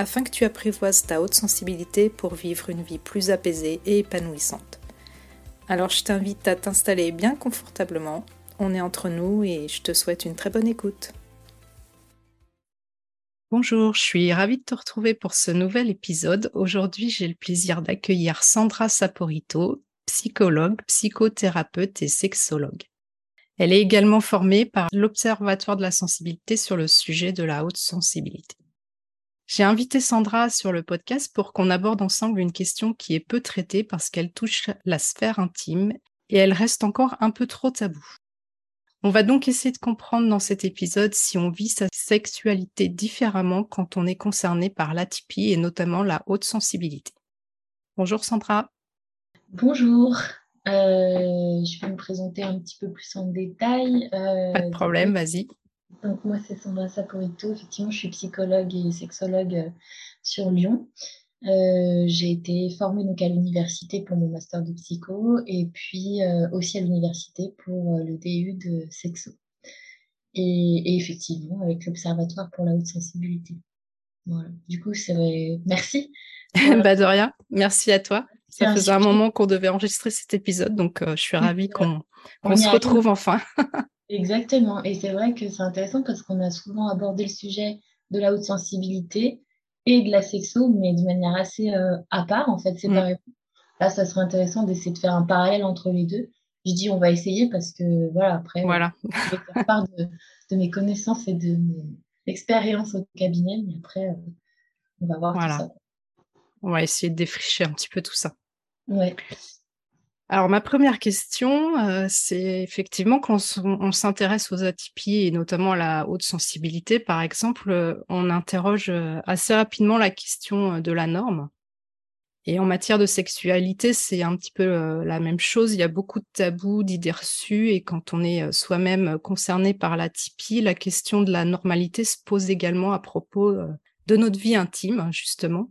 afin que tu apprivoises ta haute sensibilité pour vivre une vie plus apaisée et épanouissante. Alors je t'invite à t'installer bien confortablement, on est entre nous et je te souhaite une très bonne écoute. Bonjour, je suis ravie de te retrouver pour ce nouvel épisode. Aujourd'hui, j'ai le plaisir d'accueillir Sandra Saporito, psychologue, psychothérapeute et sexologue. Elle est également formée par l'Observatoire de la sensibilité sur le sujet de la haute sensibilité. J'ai invité Sandra sur le podcast pour qu'on aborde ensemble une question qui est peu traitée parce qu'elle touche la sphère intime et elle reste encore un peu trop taboue. On va donc essayer de comprendre dans cet épisode si on vit sa sexualité différemment quand on est concerné par l'atypie et notamment la haute sensibilité. Bonjour Sandra. Bonjour. Euh, je vais me présenter un petit peu plus en détail. Euh, Pas de problème, vas-y. Donc moi, c'est Sandra Saporito. Effectivement, je suis psychologue et sexologue euh, sur Lyon. Euh, j'ai été formée donc à l'université pour mon master de psycho et puis euh, aussi à l'université pour le DU de sexo. Et, effectivement, avec l'Observatoire pour la haute sensibilité. Voilà. Du coup, c'est vrai. Merci. bah de rien. Merci à toi. Ça faisait un moment qu'on devait enregistrer cet épisode, donc je suis ravie qu'on se retrouve enfin. Exactement. Et c'est vrai que c'est intéressant parce qu'on a souvent abordé le sujet de la haute sensibilité et de la sexo, mais de manière assez euh, à part, en fait, séparément. Mm. Là, ça serait intéressant d'essayer de faire un parallèle entre les deux. Je dis on va essayer parce que, voilà, après, voilà. je vais faire part de, mes connaissances et de mes expériences au cabinet, mais après, euh, on va voir voilà. tout ça. On va essayer de défricher un petit peu tout ça. Ouais. Alors, ma première question, euh, c'est effectivement quand on, s'intéresse aux atypies et notamment à la haute sensibilité, par exemple, euh, on interroge euh, assez rapidement la question de la norme. Et en matière de sexualité, c'est un petit peu la même chose. Il y a beaucoup de tabous, d'idées reçues, et quand on est soi-même concerné par l'atypie, la question de la normalité se pose également à propos de notre vie intime, justement.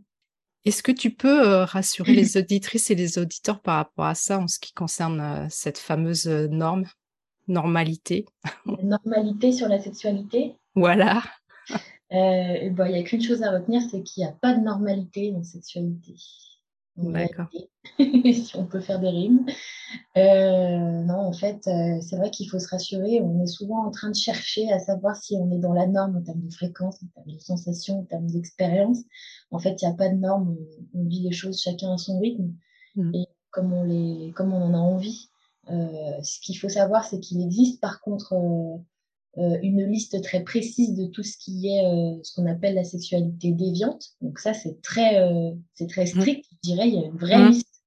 Est-ce que tu peux euh, rassurer les auditrices et les auditeurs par rapport à ça en ce qui concerne euh, cette fameuse euh, norme, normalité? Normalité sur la sexualité? Voilà. Il n'y a qu'une chose à retenir, c'est qu'il n'y a pas de normalité dans la sexualité. D'accord. si on peut faire des rimes. non, en fait, c'est vrai qu'il faut se rassurer. On est souvent en train de chercher à savoir si on est dans la norme en termes de fréquence, en termes de sensation, en termes d'expérience. En fait, il n'y a pas de norme. On, vit les choses chacun à son rythme mmh. et comme on, les, comme on en a envie. Euh, ce qu'il faut savoir, c'est qu'il existe par contre euh, euh, une liste très précise de tout ce qui est ce qu'on appelle la sexualité déviante. Donc ça, c'est très, c'est très mmh. strict. Je dirais, il y a une vraie mmh. liste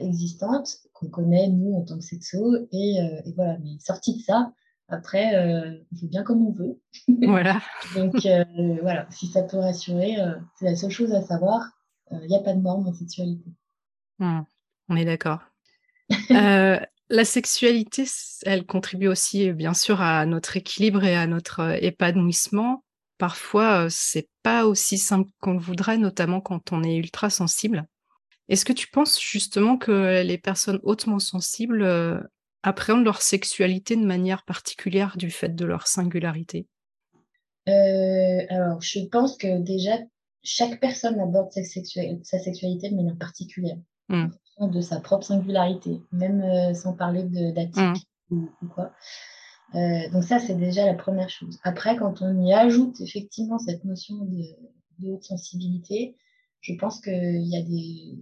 existante qu'on connaît nous en tant que sexo et, et voilà. Mais sorti de ça, après, euh, on fait bien comme on veut. Voilà. Donc, euh, voilà, si ça peut rassurer, euh, c'est la seule chose à savoir. Il n'y a pas de normes en sexualité. Mmh, on est d'accord. la sexualité, elle contribue aussi, bien sûr, à notre équilibre et à notre épanouissement. Parfois, c'est pas aussi simple qu'on le voudrait, notamment quand on est ultra sensible. Est-ce que tu penses justement que les personnes hautement sensibles appréhendent leur sexualité de manière particulière du fait de leur singularité? Euh, Alors, je pense que déjà, chaque personne aborde sa, sexualité de manière particulière, mmh. De sa propre singularité, même euh, sans parler d'atypique mmh. ou, quoi. Euh, donc ça, c'est déjà la première chose. Après, quand on y ajoute effectivement cette notion de, haute sensibilité, je pense qu'il y a des,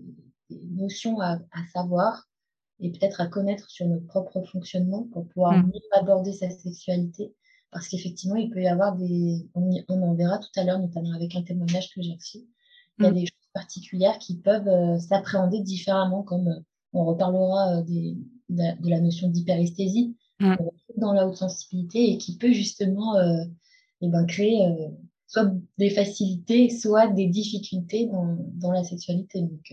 notions à, à savoir et peut-être à connaître sur notre propre fonctionnement pour pouvoir mmh. mieux aborder sa sexualité. Parce qu'effectivement, il peut y avoir des. On, en verra tout à l'heure, notamment avec un témoignage que j'ai reçu. Il y a mmh. des choses particulières qui peuvent euh, s'appréhender différemment, comme euh, on reparlera euh, des, de, la notion d'hyperesthésie mmh. dans la haute sensibilité et qui peut justement eh ben, créer soit des facilités, soit des difficultés dans, dans la sexualité. Donc,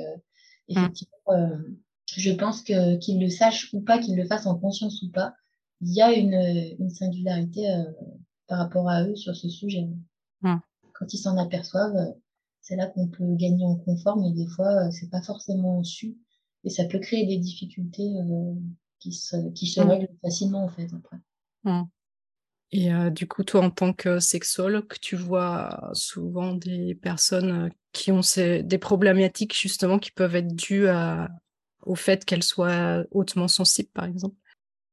effectivement, je pense que qu'ils le sachent ou pas, qu'ils le fassent en conscience ou pas, il y a une, une singularité par rapport à eux sur ce sujet. Quand ils s'en aperçoivent, c'est là qu'on peut gagner en confort, mais des fois, c'est pas forcément su. Et ça peut créer des difficultés qui se, qui se règlent facilement, en fait, après. Et du coup, toi, en tant que sexologue, tu vois souvent des personnes qui ont des problématiques justement qui peuvent être dues au fait qu'elles soient hautement sensibles, par exemple?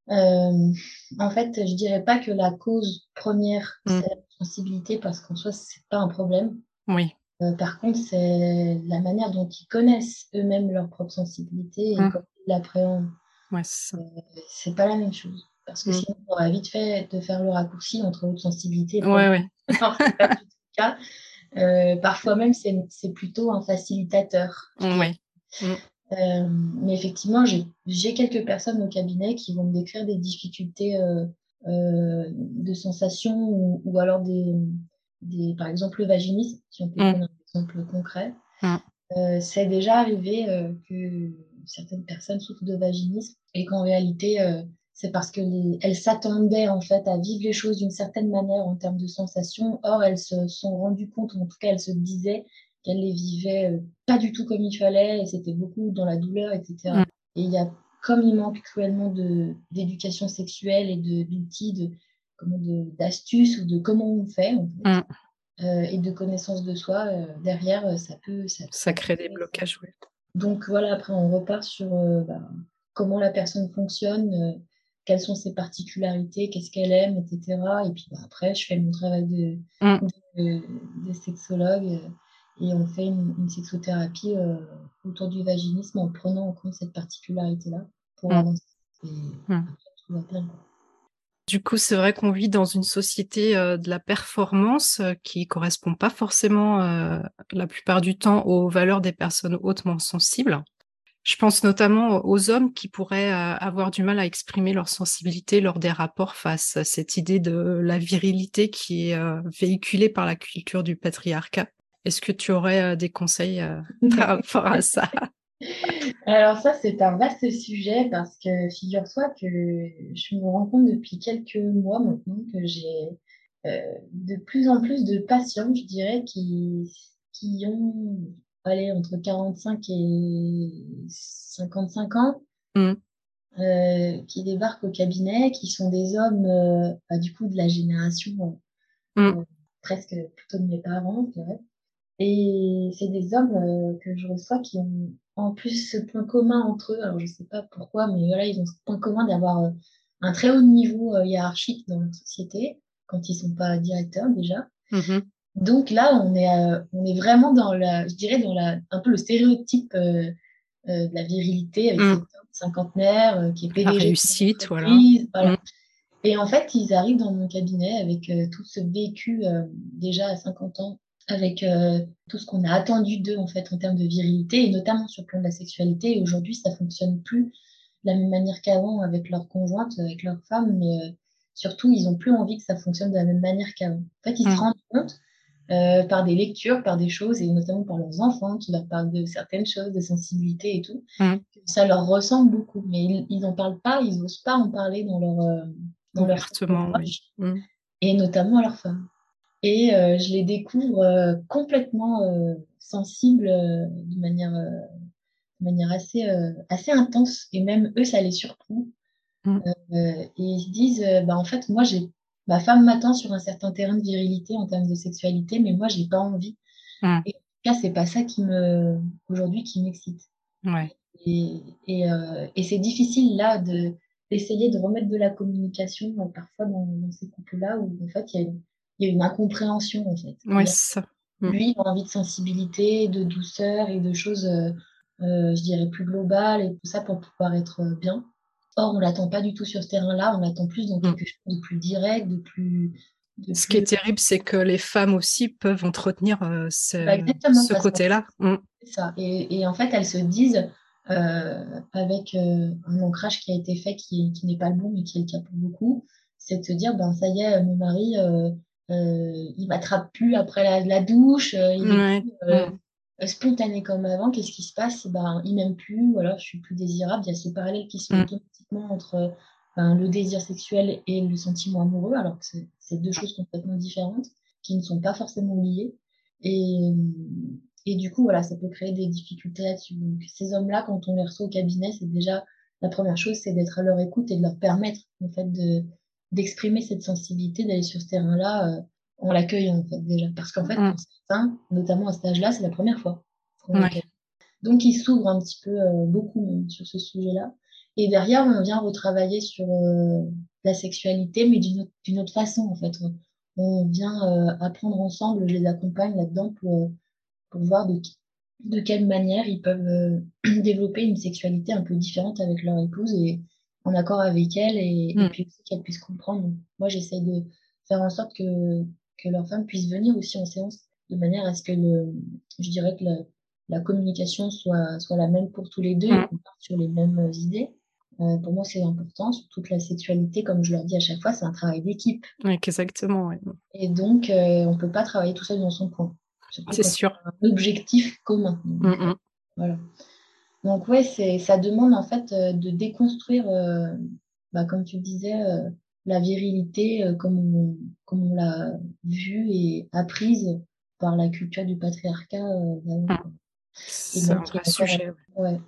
En fait, je dirais pas que la cause première, mmh. c'est la sensibilité, parce qu'en soi, c'est pas un problème. Oui. Par contre, c'est la manière dont ils connaissent eux-mêmes leur propre sensibilité et mmh. comment ils l'appréhendent. Ouais, c'est pas la même chose. Parce que mmh. sinon, on aurait vite fait de faire le raccourci entre haute sensibilité et ouais, ouais. c'est pas du tout le cas. Euh, parfois même, c'est plutôt un facilitateur. Mmh. Euh, mais effectivement, j'ai quelques personnes au cabinet qui vont me décrire des difficultés euh, de sensation ou, ou alors des, des, par exemple, le vaginisme, si on peut mmh. prendre un exemple concret. c'est déjà arrivé que certaines personnes souffrent de vaginisme et qu'en réalité, c'est parce qu'elles s'attendaient en fait à vivre les choses d'une certaine manière en termes de sensations. Or, elles se sont rendues compte, ou en tout cas, elles se disaient qu'elles les vivaient euh, pas du tout comme il fallait, et c'était beaucoup dans la douleur, etc. Mm. Et il y a, comme il manque cruellement d'éducation sexuelle et d'outils, de, d'astuces ou de comment on fait, mm. euh, et de connaissance de soi, euh, derrière, ça peut... Ça, ça crée des blocages, oui. Donc voilà, après, on repart sur bah, comment la personne fonctionne quelles sont ses particularités, qu'est-ce qu'elle aime, etc. Et puis bah, après, je fais mon travail de, mm. sexologue euh, et on fait une, sexothérapie euh, autour du vaginisme en prenant en compte cette particularité-là pour mm. avancer. Et mm. tout va bien. Du coup, c'est vrai qu'on vit dans une société euh, de la performance qui correspond pas forcément la plupart du temps aux valeurs des personnes hautement sensibles. Je pense notamment aux hommes qui pourraient euh, avoir du mal à exprimer leur sensibilité lors des rapports face à cette idée de la virilité qui est euh, véhiculée par la culture du patriarcat. Est-ce que tu aurais euh, des conseils par rapport à ça? Alors ça, c'est un vaste sujet parce que figure-toi que je me rends compte depuis quelques mois maintenant que j'ai de plus en plus de patients, je dirais, qui, qui ont allez, entre 45 et 55 ans, mm. euh, qui débarquent au cabinet, qui sont des hommes, euh, bah, du coup, de la génération mm. euh, presque plutôt de mes parents, je dirais. Et c'est des hommes que je reçois qui ont en plus ce point commun entre eux. Alors, je sais pas pourquoi, mais voilà, ils ont ce point commun d'avoir un très haut niveau hiérarchique dans la société, quand ils sont pas directeurs déjà. Mm-hmm. Donc là, on est, euh, on est vraiment dans la, je dirais, dans la, un peu le stéréotype euh, euh, de la virilité avec mmh. cinquantenaire qui est PDG. La réussite, voilà. Mm. Et en fait, ils arrivent dans mon cabinet avec tout ce vécu déjà à 50 ans, avec tout ce qu'on a attendu d'eux en fait en termes de virilité et notamment sur le plan de la sexualité. Et aujourd'hui, ça fonctionne plus de la même manière qu'avant avec leur conjointe, avec leur femme, mais surtout, ils ont plus envie que ça fonctionne de la même manière qu'avant. En fait, ils se mmh. rendent compte euh, par des lectures, par des choses, et notamment par leurs enfants qui leur parlent de certaines choses, de sensibilité et tout. Mmh. Ça leur ressemble beaucoup, mais ils n'en parlent pas, ils n'osent pas en parler dans leur euh, dans leur mmh. et notamment à leur femme. Et euh, je les découvre complètement sensibles de manière de manière assez assez intense, et même eux ça les surprend. Mmh. et ils se disent, bah en fait moi j'ai ma femme m'attend sur un certain terrain de virilité en termes de sexualité, mais moi, j'ai pas envie. Mmh. Et en tout cas, c'est pas ça qui me, aujourd'hui, qui m'excite. Ouais. Et, et, euh, et c'est difficile, là, de, d'essayer de remettre de la communication, euh, parfois, dans, dans ces couples-là, où, en fait, il y, a une, y a une incompréhension, en fait. Ouais, ça. Mmh. Lui, il a envie de sensibilité, de douceur et de choses, euh, euh, je dirais, plus globales et tout ça pour pouvoir être bien. Or, on l'attend pas du tout sur ce terrain-là, on l'attend plus dans mm. quelque chose de plus direct, de plus. ce qui est terrible, c'est que les femmes aussi peuvent entretenir euh, ce, bah, côté-là. Mm. Ça. Et, en fait, elles se disent, euh, avec euh, un ancrage qui a été fait qui, n'est pas le bon, mais qui est le cas pour beaucoup, c'est de se dire, ben ça y est, mon mari, il m'attrape plus après la, douche, il spontané comme avant, qu'est-ce qui se passe? Ben, Il m'aime plus, ou alors je suis plus désirable. Il y a ce parallèle qui fait mm. automatiquement entre ben, le désir sexuel et le sentiment amoureux, alors que c'est deux choses complètement différentes qui ne sont pas forcément liées. Et, et du coup, voilà, ça peut créer des difficultés là-dessus. Donc, ces hommes-là, quand on les reçoit au cabinet, c'est déjà la première chose, c'est d'être à leur écoute et de leur permettre, en fait, de, d'exprimer cette sensibilité, d'aller sur ce terrain-là euh, en l'accueillant, en fait, déjà. Parce qu'en fait, mm. pour certains, notamment à cet âge-là, c'est la première fois. Donc, ils s'ouvrent un petit peu, euh, beaucoup sur ce sujet-là. Et derrière, on vient retravailler sur euh, la sexualité, mais d'une autre, autre, façon, en fait. On, vient apprendre ensemble, je les accompagne là-dedans pour, pour voir de, de quelle manière ils peuvent développer une sexualité un peu différente avec leur épouse et en accord avec elle et, mm. puis aussi qu'elle puisse comprendre. moi, j'essaye de faire en sorte que, que leur femme puisse venir aussi en séance de manière à ce que le, je dirais que la, communication soit, soit la même pour tous les deux et mm. qu'on parte sur les mêmes idées. Euh, pour moi, c'est important, sur toute la sexualité, comme je leur dis à chaque fois, c'est un travail d'équipe. Oui, exactement. Et donc, euh, on ne peut pas travailler tout seul dans son coin. C'est sûr. Un objectif commun. Mm, voilà. Donc ouais, c'est ça demande en fait euh, de déconstruire, euh, bah, comme tu disais, euh, la virilité comme on, comme on l'a vue et apprise par la culture du patriarcat. Ah. c'est un vrai sujet. Ouais.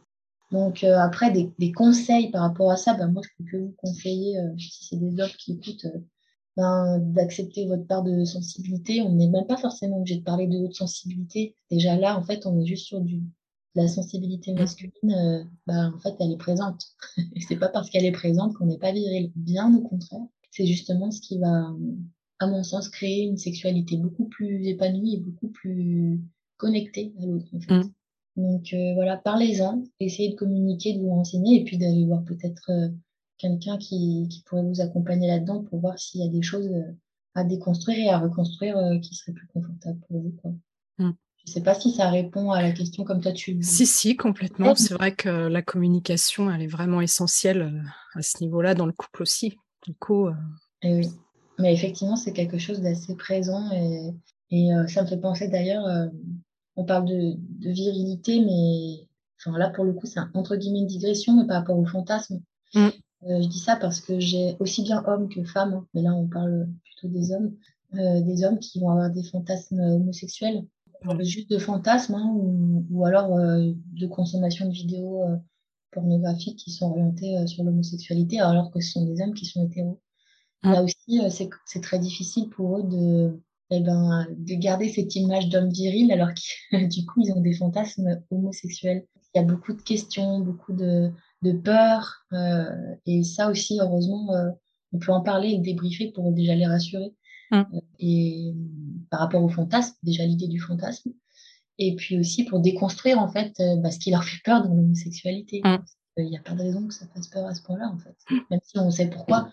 Donc après, des, des, conseils par rapport à ça, bah, moi je peux que vous conseiller, si c'est des offres qui écoutent, ben, d'accepter votre part de sensibilité. On n'est même pas forcément obligé de parler de haute sensibilité. Déjà là, en fait, on est juste sur du la sensibilité mmh. masculine, euh, bah, en fait, elle est présente. et c'est pas parce qu'elle est présente qu'on n'est pas viril. Bien au contraire. C'est justement ce qui va, à mon sens, créer une sexualité beaucoup plus épanouie et beaucoup plus connectée à l'autre, en fait. Mmh. Donc euh, voilà, parlez-en, essayez de communiquer, de vous renseigner et puis d'aller voir peut-être euh, quelqu'un qui, qui, pourrait vous accompagner là-dedans pour voir s'il y a des choses à déconstruire et à reconstruire qui seraient plus confortables pour vous. Quoi. Mmh. Je ne sais pas si ça répond à la question comme toi tu Si, si, complètement. C'est vrai que la communication, elle est vraiment essentielle euh, à ce niveau-là, dans le couple aussi. Du coup. Euh, eh oui. Mais effectivement, c'est quelque chose d'assez présent. Et, et euh, ça me fait penser d'ailleurs, on parle de, de, virilité, mais enfin, là, pour le coup, c'est entre guillemets une digression, mais par rapport au fantasme. Mm. je dis ça parce que j'ai aussi bien hommes que femmes, hein, mais là, on parle plutôt des hommes, des hommes qui vont avoir des fantasmes homosexuels juste de fantasmes hein, ou, alors euh, de consommation de vidéos euh, pornographiques qui sont orientées euh, sur l'homosexualité alors que ce sont des hommes qui sont hétéros. Ah. Là aussi, c'est très difficile pour eux de, eh ben, de garder cette image d'homme viril alors que du coup, ils ont des fantasmes homosexuels. Il y a beaucoup de questions, beaucoup de, de peurs. et ça aussi, heureusement, on peut en parler et débriefer pour déjà les rassurer. Mmh. Et par rapport au fantasme, déjà l'idée du fantasme, et puis aussi pour déconstruire en fait euh, bah, ce qui leur fait peur dans l'homosexualité. Mmh. Il n'y a pas de raison que ça fasse peur à ce point-là en fait, même si on sait pourquoi.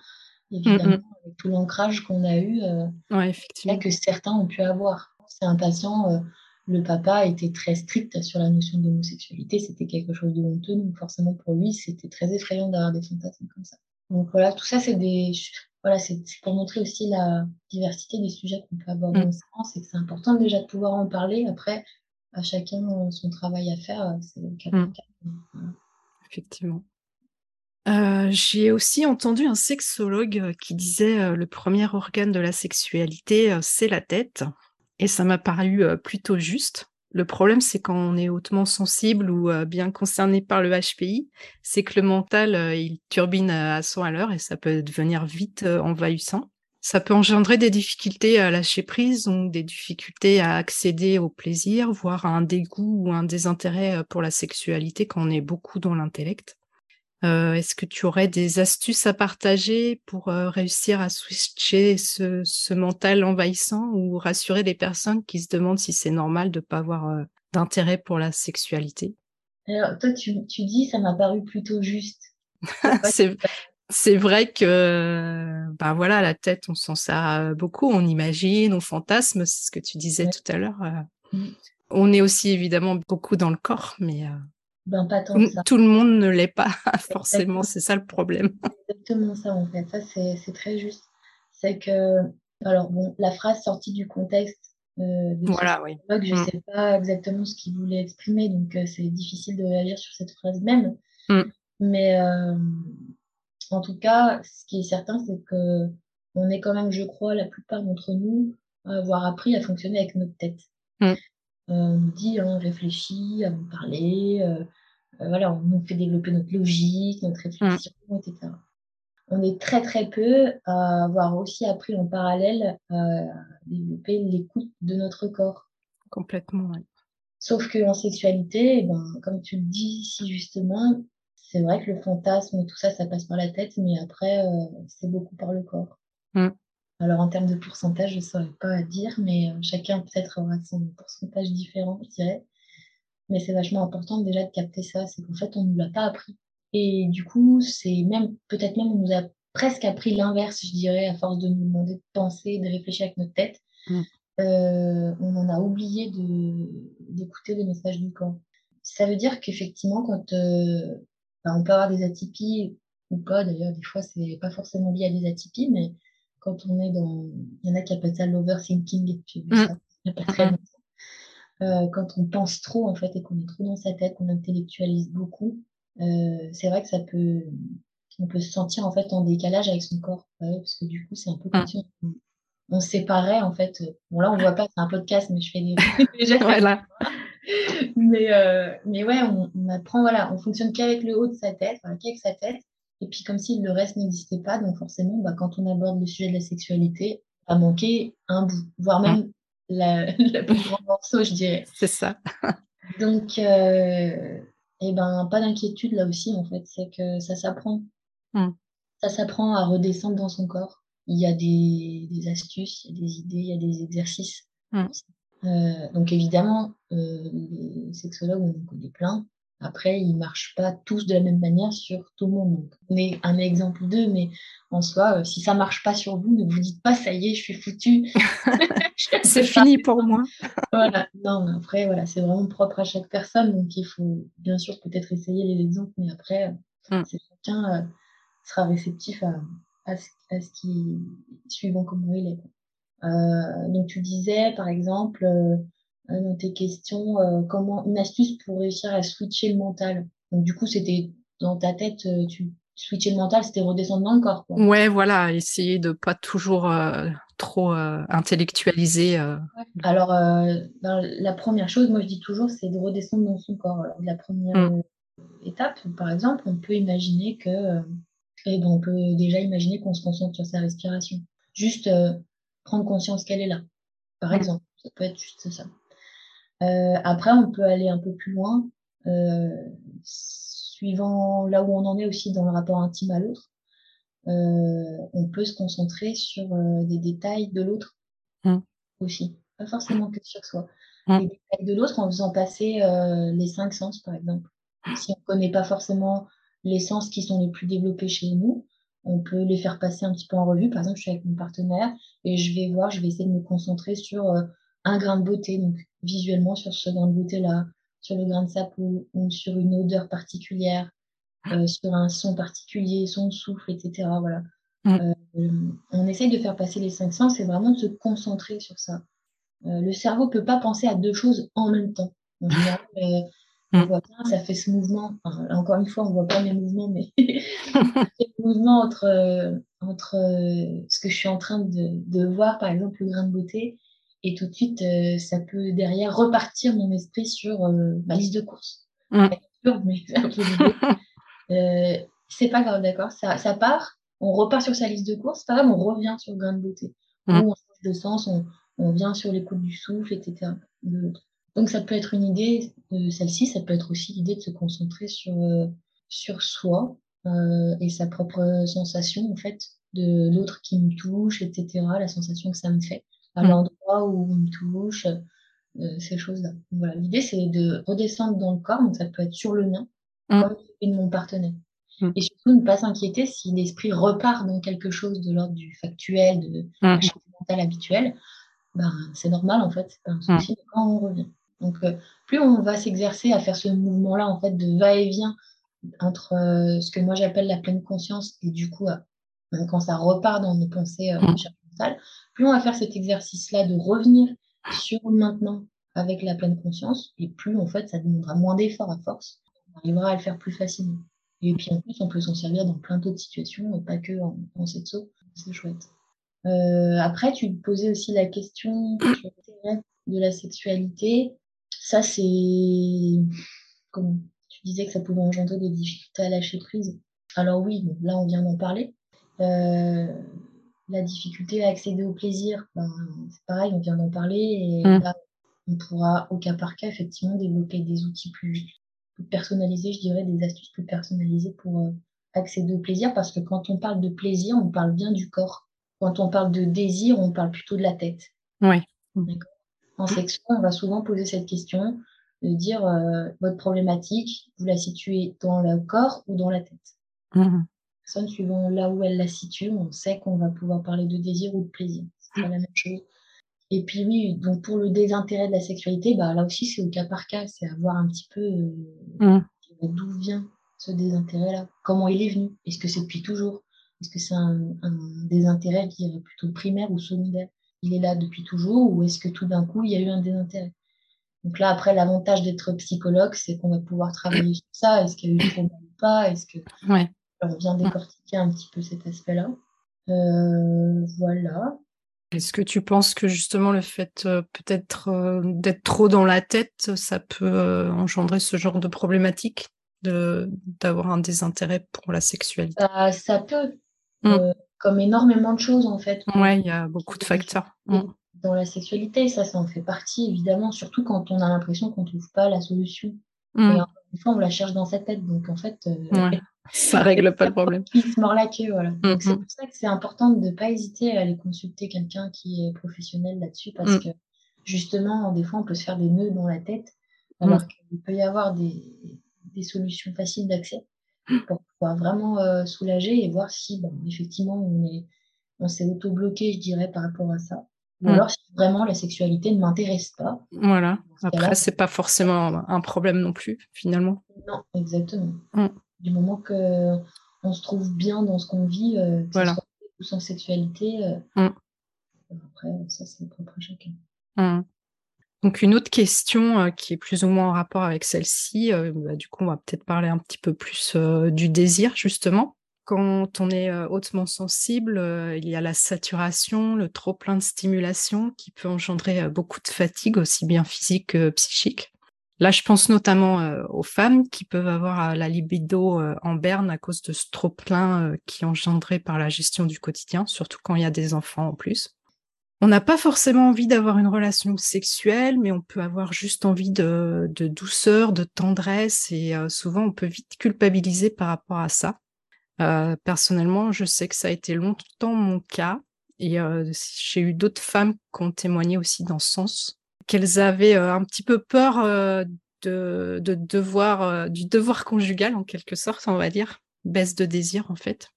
Évidemment, mmh, avec tout l'ancrage qu'on a eu, euh, ouais, effectivement. que certains ont pu avoir. C'est un patient, euh, le papa était très strict sur la notion d'homosexualité, c'était quelque chose de honteux, donc forcément pour lui, c'était très effrayant d'avoir des fantasmes comme ça. Donc voilà, tout ça, c'est des, voilà, c'est pour montrer aussi la diversité des sujets qu'on peut aborder mmh. en séance et que c'est important déjà de pouvoir en parler. Après, à chacun son travail à faire, c'est le cas mmh. Effectivement. Euh, j'ai aussi entendu un sexologue euh, qui disait euh, le premier organe de la sexualité, c'est la tête. Et ça m'a paru plutôt juste. Le problème, c'est quand on est hautement sensible ou euh, bien concerné par le HPI, c'est que le mental, euh, il turbine à 100 à l'heure et ça peut devenir vite euh, envahissant. Ça peut engendrer des difficultés à lâcher prise, donc des difficultés à accéder au plaisir, voire un dégoût ou un désintérêt pour la sexualité quand on est beaucoup dans l'intellect. Euh, est-ce que tu aurais des astuces à partager pour euh, réussir à switcher ce, mental envahissant ou rassurer les personnes qui se demandent si c'est normal de ne pas avoir euh, d'intérêt pour la sexualité? Alors, toi, tu, dis, ça m'a paru plutôt juste. c'est vrai que ben voilà la tête on s'en sert beaucoup on imagine on fantasme c'est ce que tu disais tout à l'heure mmh. on est aussi évidemment beaucoup dans le corps mais ben, pas tant ça. Tout le monde ne l'est pas, forcément, c'est ça le problème. Exactement ça, en fait. Ça, c'est très juste. C'est que, alors bon, la phrase sortie du contexte, voilà, oui. Je ne mm. sais pas exactement ce qu'il voulait exprimer, donc c'est difficile de réagir sur cette phrase même. Mm. Mais en tout cas, ce qui est certain, c'est que on est quand même, je crois, la plupart d'entre nous, à avoir appris à fonctionner avec notre tête. Mm. On nous dit, on réfléchit avant de parler, voilà, on nous fait développer notre logique, notre réflexion, etc on est très très peu à avoir aussi appris en parallèle à développer l'écoute de notre corps. Complètement, oui. Sauf qu'en sexualité, eh ben, comme tu le dis si justement, c'est vrai que le fantasme et tout ça, ça passe par la tête, mais après, euh, c'est beaucoup par le corps. Mm. Alors en termes de pourcentage, je ne saurais pas dire, mais euh, chacun peut-être aura son pourcentage différent, je dirais. Mais c'est vachement important déjà de capter ça, c'est qu'en fait, on ne nous l'a pas appris. Et du coup, c'est même, peut-être même, on nous a presque appris l'inverse, je dirais, à force de nous demander de penser, de réfléchir avec notre tête. Mm. Euh, on en a oublié d'écouter les messages du corps. Ça veut dire qu'effectivement, quand euh, bah, on peut avoir des atypies ou pas, d'ailleurs, des fois, c'est pas forcément lié à des atypies, mais quand on est dans. Il y en a qui appellent ça l'overthinking, et mm. ça, il n'y a pas très longtemps. Euh, quand on pense trop, en fait, et qu'on est trop dans sa tête, qu'on intellectualise beaucoup, euh, c'est vrai que ça peut, on peut se sentir en fait en décalage avec son corps, parce que du coup c'est un peu comme si on, se séparait en fait. Bon là on voit pas, c'est un podcast, mais je fais des, voilà. mais euh, mais ouais, on, apprend voilà, on fonctionne qu'avec le haut de sa tête, qu'avec sa tête, et puis comme si le reste n'existait pas, donc forcément, bah, quand on aborde le sujet de la sexualité, va manquer un bout, voire même la, le plus grand morceau, je dirais. C'est ça. Donc, euh, eh ben, pas d'inquiétude là aussi, en fait. C'est que ça s'apprend. Mmh. Ça s'apprend à redescendre dans son corps. Il y a des, des, astuces, il y a des idées, il y a des exercices. Mmh. Euh, donc évidemment, euh, les sexologues, on en connaît plein. Après, ils marchent pas tous de la même manière sur tout le monde. on est un exemple d'eux, mais en soi, euh, si ça marche pas sur vous, ne vous dites pas ça y est, je suis foutu. c'est fini pour moi. voilà. Non, mais après, voilà, c'est vraiment propre à chaque personne. Donc, il faut bien sûr peut-être essayer les exemples, mais après, hmm. chacun euh, sera réceptif à, à, ce, à, ce, qui suivant comment il est. Euh, donc, tu disais, par exemple, dans tes questions, euh, comment une astuce pour réussir à switcher le mental. Donc du coup, c'était dans ta tête, euh, tu switcher le mental, c'était redescendre dans le corps. Quoi. Ouais, voilà, essayer de pas toujours euh, trop intellectualiser. Alors, ben, la première chose, moi je dis toujours, c'est de redescendre dans son corps. Alors, la première mm. étape, par exemple, on peut imaginer que, et eh ben, on peut déjà imaginer qu'on se concentre sur sa respiration. Juste prendre conscience qu'elle est là, par mm. exemple. Ça peut être juste ça. Euh, après, on peut aller un peu plus loin, euh, suivant là où on en est aussi dans le rapport intime à l'autre. Euh, on peut se concentrer sur des détails de l'autre mmh. aussi, pas forcément que sur soi. Mmh. Les détails de l'autre en faisant passer les cinq sens, par exemple. Si on ne connaît pas forcément les sens qui sont les plus développés chez nous, on peut les faire passer un petit peu en revue. Par exemple, je suis avec mon partenaire et je vais voir, je vais essayer de me concentrer sur un grain de beauté, donc visuellement sur ce grain de beauté-là, sur le grain de sable ou, sur une odeur particulière, euh, sur un son particulier, son souffle, etc. Voilà. Mm. Euh, on essaye de faire passer les cinq sens et vraiment de se concentrer sur ça. Euh, le cerveau peut pas penser à deux choses en même temps. En général, on mm. voit bien, ça fait ce mouvement. encore une fois, on voit pas mes mouvements, mais le mouvement entre, entre ce que je suis en train de, de voir, par exemple, le grain de beauté, et tout de suite, euh, ça peut derrière repartir mon esprit sur euh, ma liste de courses. Mm. mais euh, c'est pas grave, d'accord ça, ça, part, on repart sur sa liste de courses, pas grave, on revient sur le grain de beauté. Mm. on change de sens, on, on vient sur l'écoute du souffle, etc. Donc ça peut être une idée, celle-ci, ça peut être aussi l'idée de se concentrer sur, sur soi et sa propre sensation, en fait, de l'autre qui me touche, etc., la sensation que ça me fait à mmh. l'endroit où on me touche, euh, ces choses-là. Voilà. L'idée, c'est de redescendre dans le corps, donc ça peut être sur le mien, mmh. comme celui de mon partenaire. Mmh. Et surtout, ne pas s'inquiéter si l'esprit repart dans quelque chose de l'ordre du factuel, de la charge mentale habituelle. Ben, c'est normal, en fait, c'est pas un souci quand on revient. Donc, euh, plus on va s'exercer à faire ce mouvement-là, en fait, de va-et-vient entre euh, ce que moi j'appelle la pleine conscience et du coup, quand ça repart dans nos pensées plus on va faire cet exercice-là de revenir sur le maintenant avec la pleine conscience, et plus en fait ça demandera moins d'efforts à force, on arrivera à le faire plus facilement. Et puis en plus, on peut s'en servir dans plein d'autres situations, et pas que en, en sexo. C'est chouette. Euh, après, tu posais aussi la question de la sexualité. Ça, c'est. Tu disais que ça pouvait engendrer des difficultés à lâcher prise. Alors, oui, là, on vient d'en parler. Euh, la difficulté à accéder au plaisir, ben, c'est pareil, on vient d'en parler. Et mmh. là, on pourra, au cas par cas, effectivement, développer des outils plus, personnalisés, je dirais, des astuces plus personnalisées pour euh, accéder au plaisir. Parce que quand on parle de plaisir, on parle bien du corps. Quand on parle de désir, on parle plutôt de la tête. Oui. En section, on va souvent poser cette question de dire euh, votre problématique, vous la situez dans le corps ou dans la tête? Mmh. Personne suivant là où elle la situe, on sait qu'on va pouvoir parler de désir ou de plaisir. C'est pas la même chose. Et puis oui, donc pour le désintérêt de la sexualité, bah là aussi c'est au cas par cas, c'est à voir un petit peu euh, mmh. d'où vient ce désintérêt-là, comment il est venu, est-ce que c'est depuis toujours, est-ce que c'est un, désintérêt qui est plutôt primaire ou secondaire? Il est là depuis toujours ou est-ce que tout d'un coup, il y a eu un désintérêt? Donc là, après, l'avantage d'être psychologue, c'est qu'on va pouvoir travailler sur ça. Est-ce qu'il y a eu problème ou pas? Est-ce que ouais. On vient décortiquer un petit peu cet aspect-là euh, Voilà. Est-ce que tu penses que justement le fait euh, peut-être euh, d'être trop dans la tête, ça peut engendrer ce genre de problématique d'avoir un désintérêt pour la sexualité? Bah, Ça peut, Mm. Euh, comme énormément de choses en fait. Ouais, il y a beaucoup de facteurs. Mm. Dans la sexualité, ça, ça en fait partie évidemment, surtout quand on a l'impression qu'on ne trouve pas la solution. Mm. Et une fois, on la cherche dans sa tête, donc en fait. Euh, ça règle pas le problème. Il se mord la queue, voilà. Donc c'est pour ça que c'est important de ne pas hésiter à aller consulter quelqu'un qui est professionnel là-dessus, parce que justement, des fois, on peut se faire des nœuds dans la tête, alors qu'il peut y avoir des, des solutions faciles d'accès pour pouvoir vraiment euh, soulager et voir si effectivement on est on s'est auto-bloqué, je dirais, par rapport à ça. Ou mm. alors si vraiment la sexualité ne m'intéresse pas. Voilà. Après, c'est pas forcément un problème non plus, finalement. Non, exactement. Mm. Du moment que on se trouve bien dans ce qu'on vit, euh, voilà. ou sans sexualité, euh, mm. après, ça c'est propre à chacun. Donc une autre question euh, qui est plus ou moins en rapport avec celle-ci, bah, du coup on va peut-être parler un petit peu plus du désir justement. Quand on est hautement sensible, il y a la saturation, le trop plein de stimulation qui peut engendrer beaucoup de fatigue, aussi bien physique que psychique. Là, je pense notamment aux femmes qui peuvent avoir la libido en berne à cause de ce trop plein qui est engendré par la gestion du quotidien, surtout quand il y a des enfants en plus. On n'a pas forcément envie d'avoir une relation sexuelle, mais on peut avoir juste envie de, douceur, de tendresse, et souvent on peut vite culpabiliser par rapport à ça. Euh, personnellement, je sais que ça a été longtemps mon cas, et euh, j'ai eu d'autres femmes qui ont témoigné aussi dans ce sens, qu'elles avaient un petit peu peur de, devoir, du devoir conjugal en quelque sorte, on va dire, baisse de désir en fait.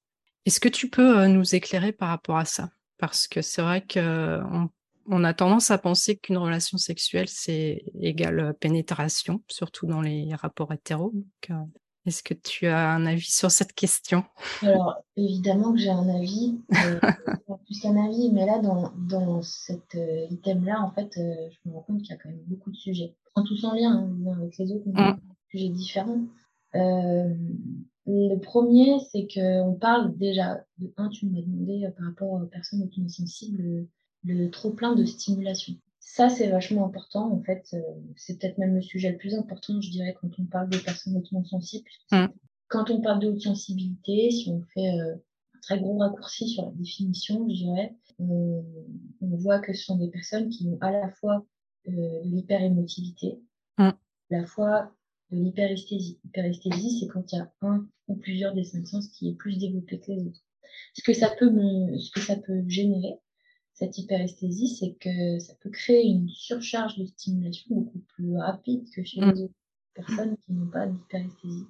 Est-ce que tu peux nous éclairer par rapport à ça? Parce que c'est vrai qu'on on a tendance à penser qu'une relation sexuelle, c'est égal pénétration, surtout dans les rapports hétéros. Euh, est-ce que tu as un avis sur cette question? Alors, évidemment que j'ai un avis, euh, plus qu'un avis, mais là, dans, dans cet euh, item-là, en fait, je me rends compte qu'il y a quand même beaucoup de sujets. En tous en lien hein, avec les autres, mmh. sujets différents. Le premier, c'est qu'on parle déjà, de un, tu m'as demandé euh, par rapport aux personnes autrement sensibles, le, trop plein de stimulation. Ça, c'est vachement important, en fait. Euh, c'est peut-être même le sujet le plus important, je dirais, quand on parle des personnes hautement sensibles. Mmh. Quand on parle de haute sensibilité, si on fait euh, un très gros raccourci sur la définition, je dirais, on, voit que ce sont des personnes qui ont à la fois euh, l'hyperémotivité, mmh. à la fois de l'hyperesthésie. L'hyperesthésie, c'est quand il y a un ou plusieurs des cinq sens qui est plus développé que les autres. Ce que ça peut me, ce que ça peut générer, cette hyperesthésie, c'est que ça peut créer une surcharge de stimulation beaucoup plus rapide que chez les mm. autres personnes qui n'ont pas d'hyperesthésie.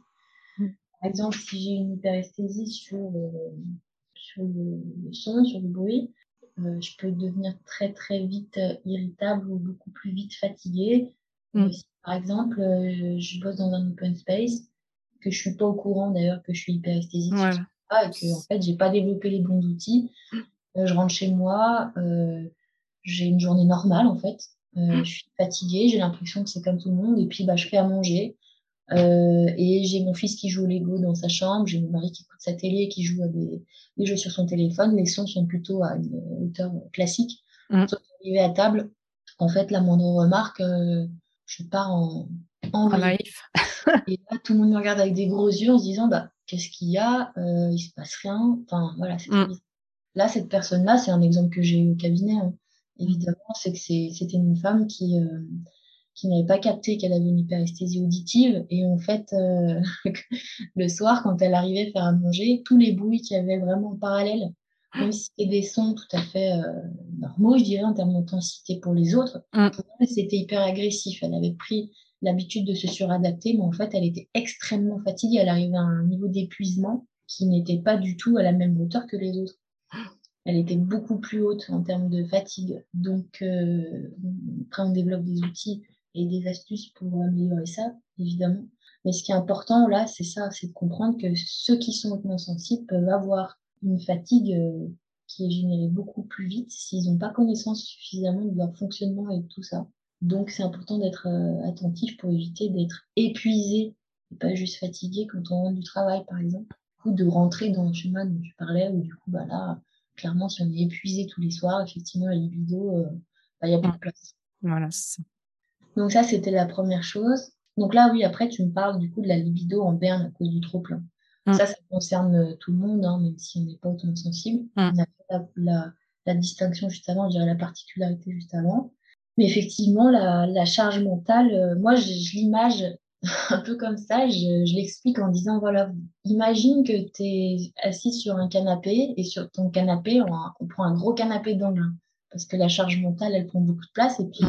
Mm. Par exemple, si j'ai une hyperesthésie sur, euh, sur le, son, sur le bruit, euh, je peux devenir très très vite euh, irritable ou beaucoup plus vite fatiguée. Mm. Par exemple, euh, je bosse dans un open space, que je suis pas au courant d'ailleurs que je suis hyperesthésique et que en fait j'ai pas développé les bons outils. Euh, je rentre chez moi, euh, j'ai une journée normale en fait. Euh, je suis fatiguée, j'ai l'impression que c'est comme tout le monde. Et puis, bah, je fais à manger. Euh, et j'ai mon fils qui joue au Lego dans sa chambre, j'ai mon mari qui écoute sa télé, qui joue à des, des, jeux sur son téléphone. Les sons sont plutôt à une hauteur classique. Mmh. Sauf à table, en fait, la moindre remarque, euh, je pars en, en, live. et là, tout le monde me regarde avec des gros yeux en se disant, bah, qu'est-ce qu'il y a? Euh, Il se passe rien. Enfin, voilà. Mmh. Là, cette personne-là, c'est un exemple que j'ai eu au cabinet. Hein. Évidemment, c'est que c'était une femme qui, euh, qui n'avait pas capté qu'elle avait une hyperesthésie auditive. Et en fait, euh, le soir, quand elle arrivait faire à manger, tous les bruits qu'il y avait vraiment en parallèle, même si c'était des sons tout à fait euh, normaux, je dirais, en termes d'intensité pour les autres, mmh. pour elle, c'était hyper agressif. Elle avait pris l'habitude de se suradapter, mais en fait, elle était extrêmement fatiguée. Elle arrivait à un niveau d'épuisement qui n'était pas du tout à la même hauteur que les autres elle était beaucoup plus haute en termes de fatigue. Donc, euh, après, on développe des outils et des astuces pour améliorer ça, évidemment. Mais ce qui est important là, c'est ça, c'est de comprendre que ceux qui sont hautement sensibles peuvent avoir une fatigue euh, qui est générée beaucoup plus vite s'ils n'ont pas connaissance suffisamment de leur fonctionnement et de tout ça. Donc, c'est important d'être euh, attentif pour éviter d'être épuisé et pas juste fatigué quand on rentre du travail, par exemple. De rentrer dans le chemin dont tu parlais, où du coup, bah là, clairement, si on est épuisé tous les soirs, effectivement, la libido, euh, bah, il n'y a pas de place. Voilà, c'est ça. Donc ça, c'était la première chose. Donc là, oui, après, tu me parles du coup de la libido en berne à cause du trop-plein. Mm. Ça, ça concerne euh, tout le monde, hein, même si on n'est pas autant sensible. Mm. On a fait la, distinction juste avant, je dirais la particularité juste avant. Mais effectivement, la, charge mentale, euh, moi, je l'image un peu comme ça, je, l'explique en disant, voilà, imagine que tu es assis sur un canapé et sur ton canapé, on, prend un gros canapé d'angle parce que la charge mentale, elle prend beaucoup de place et puis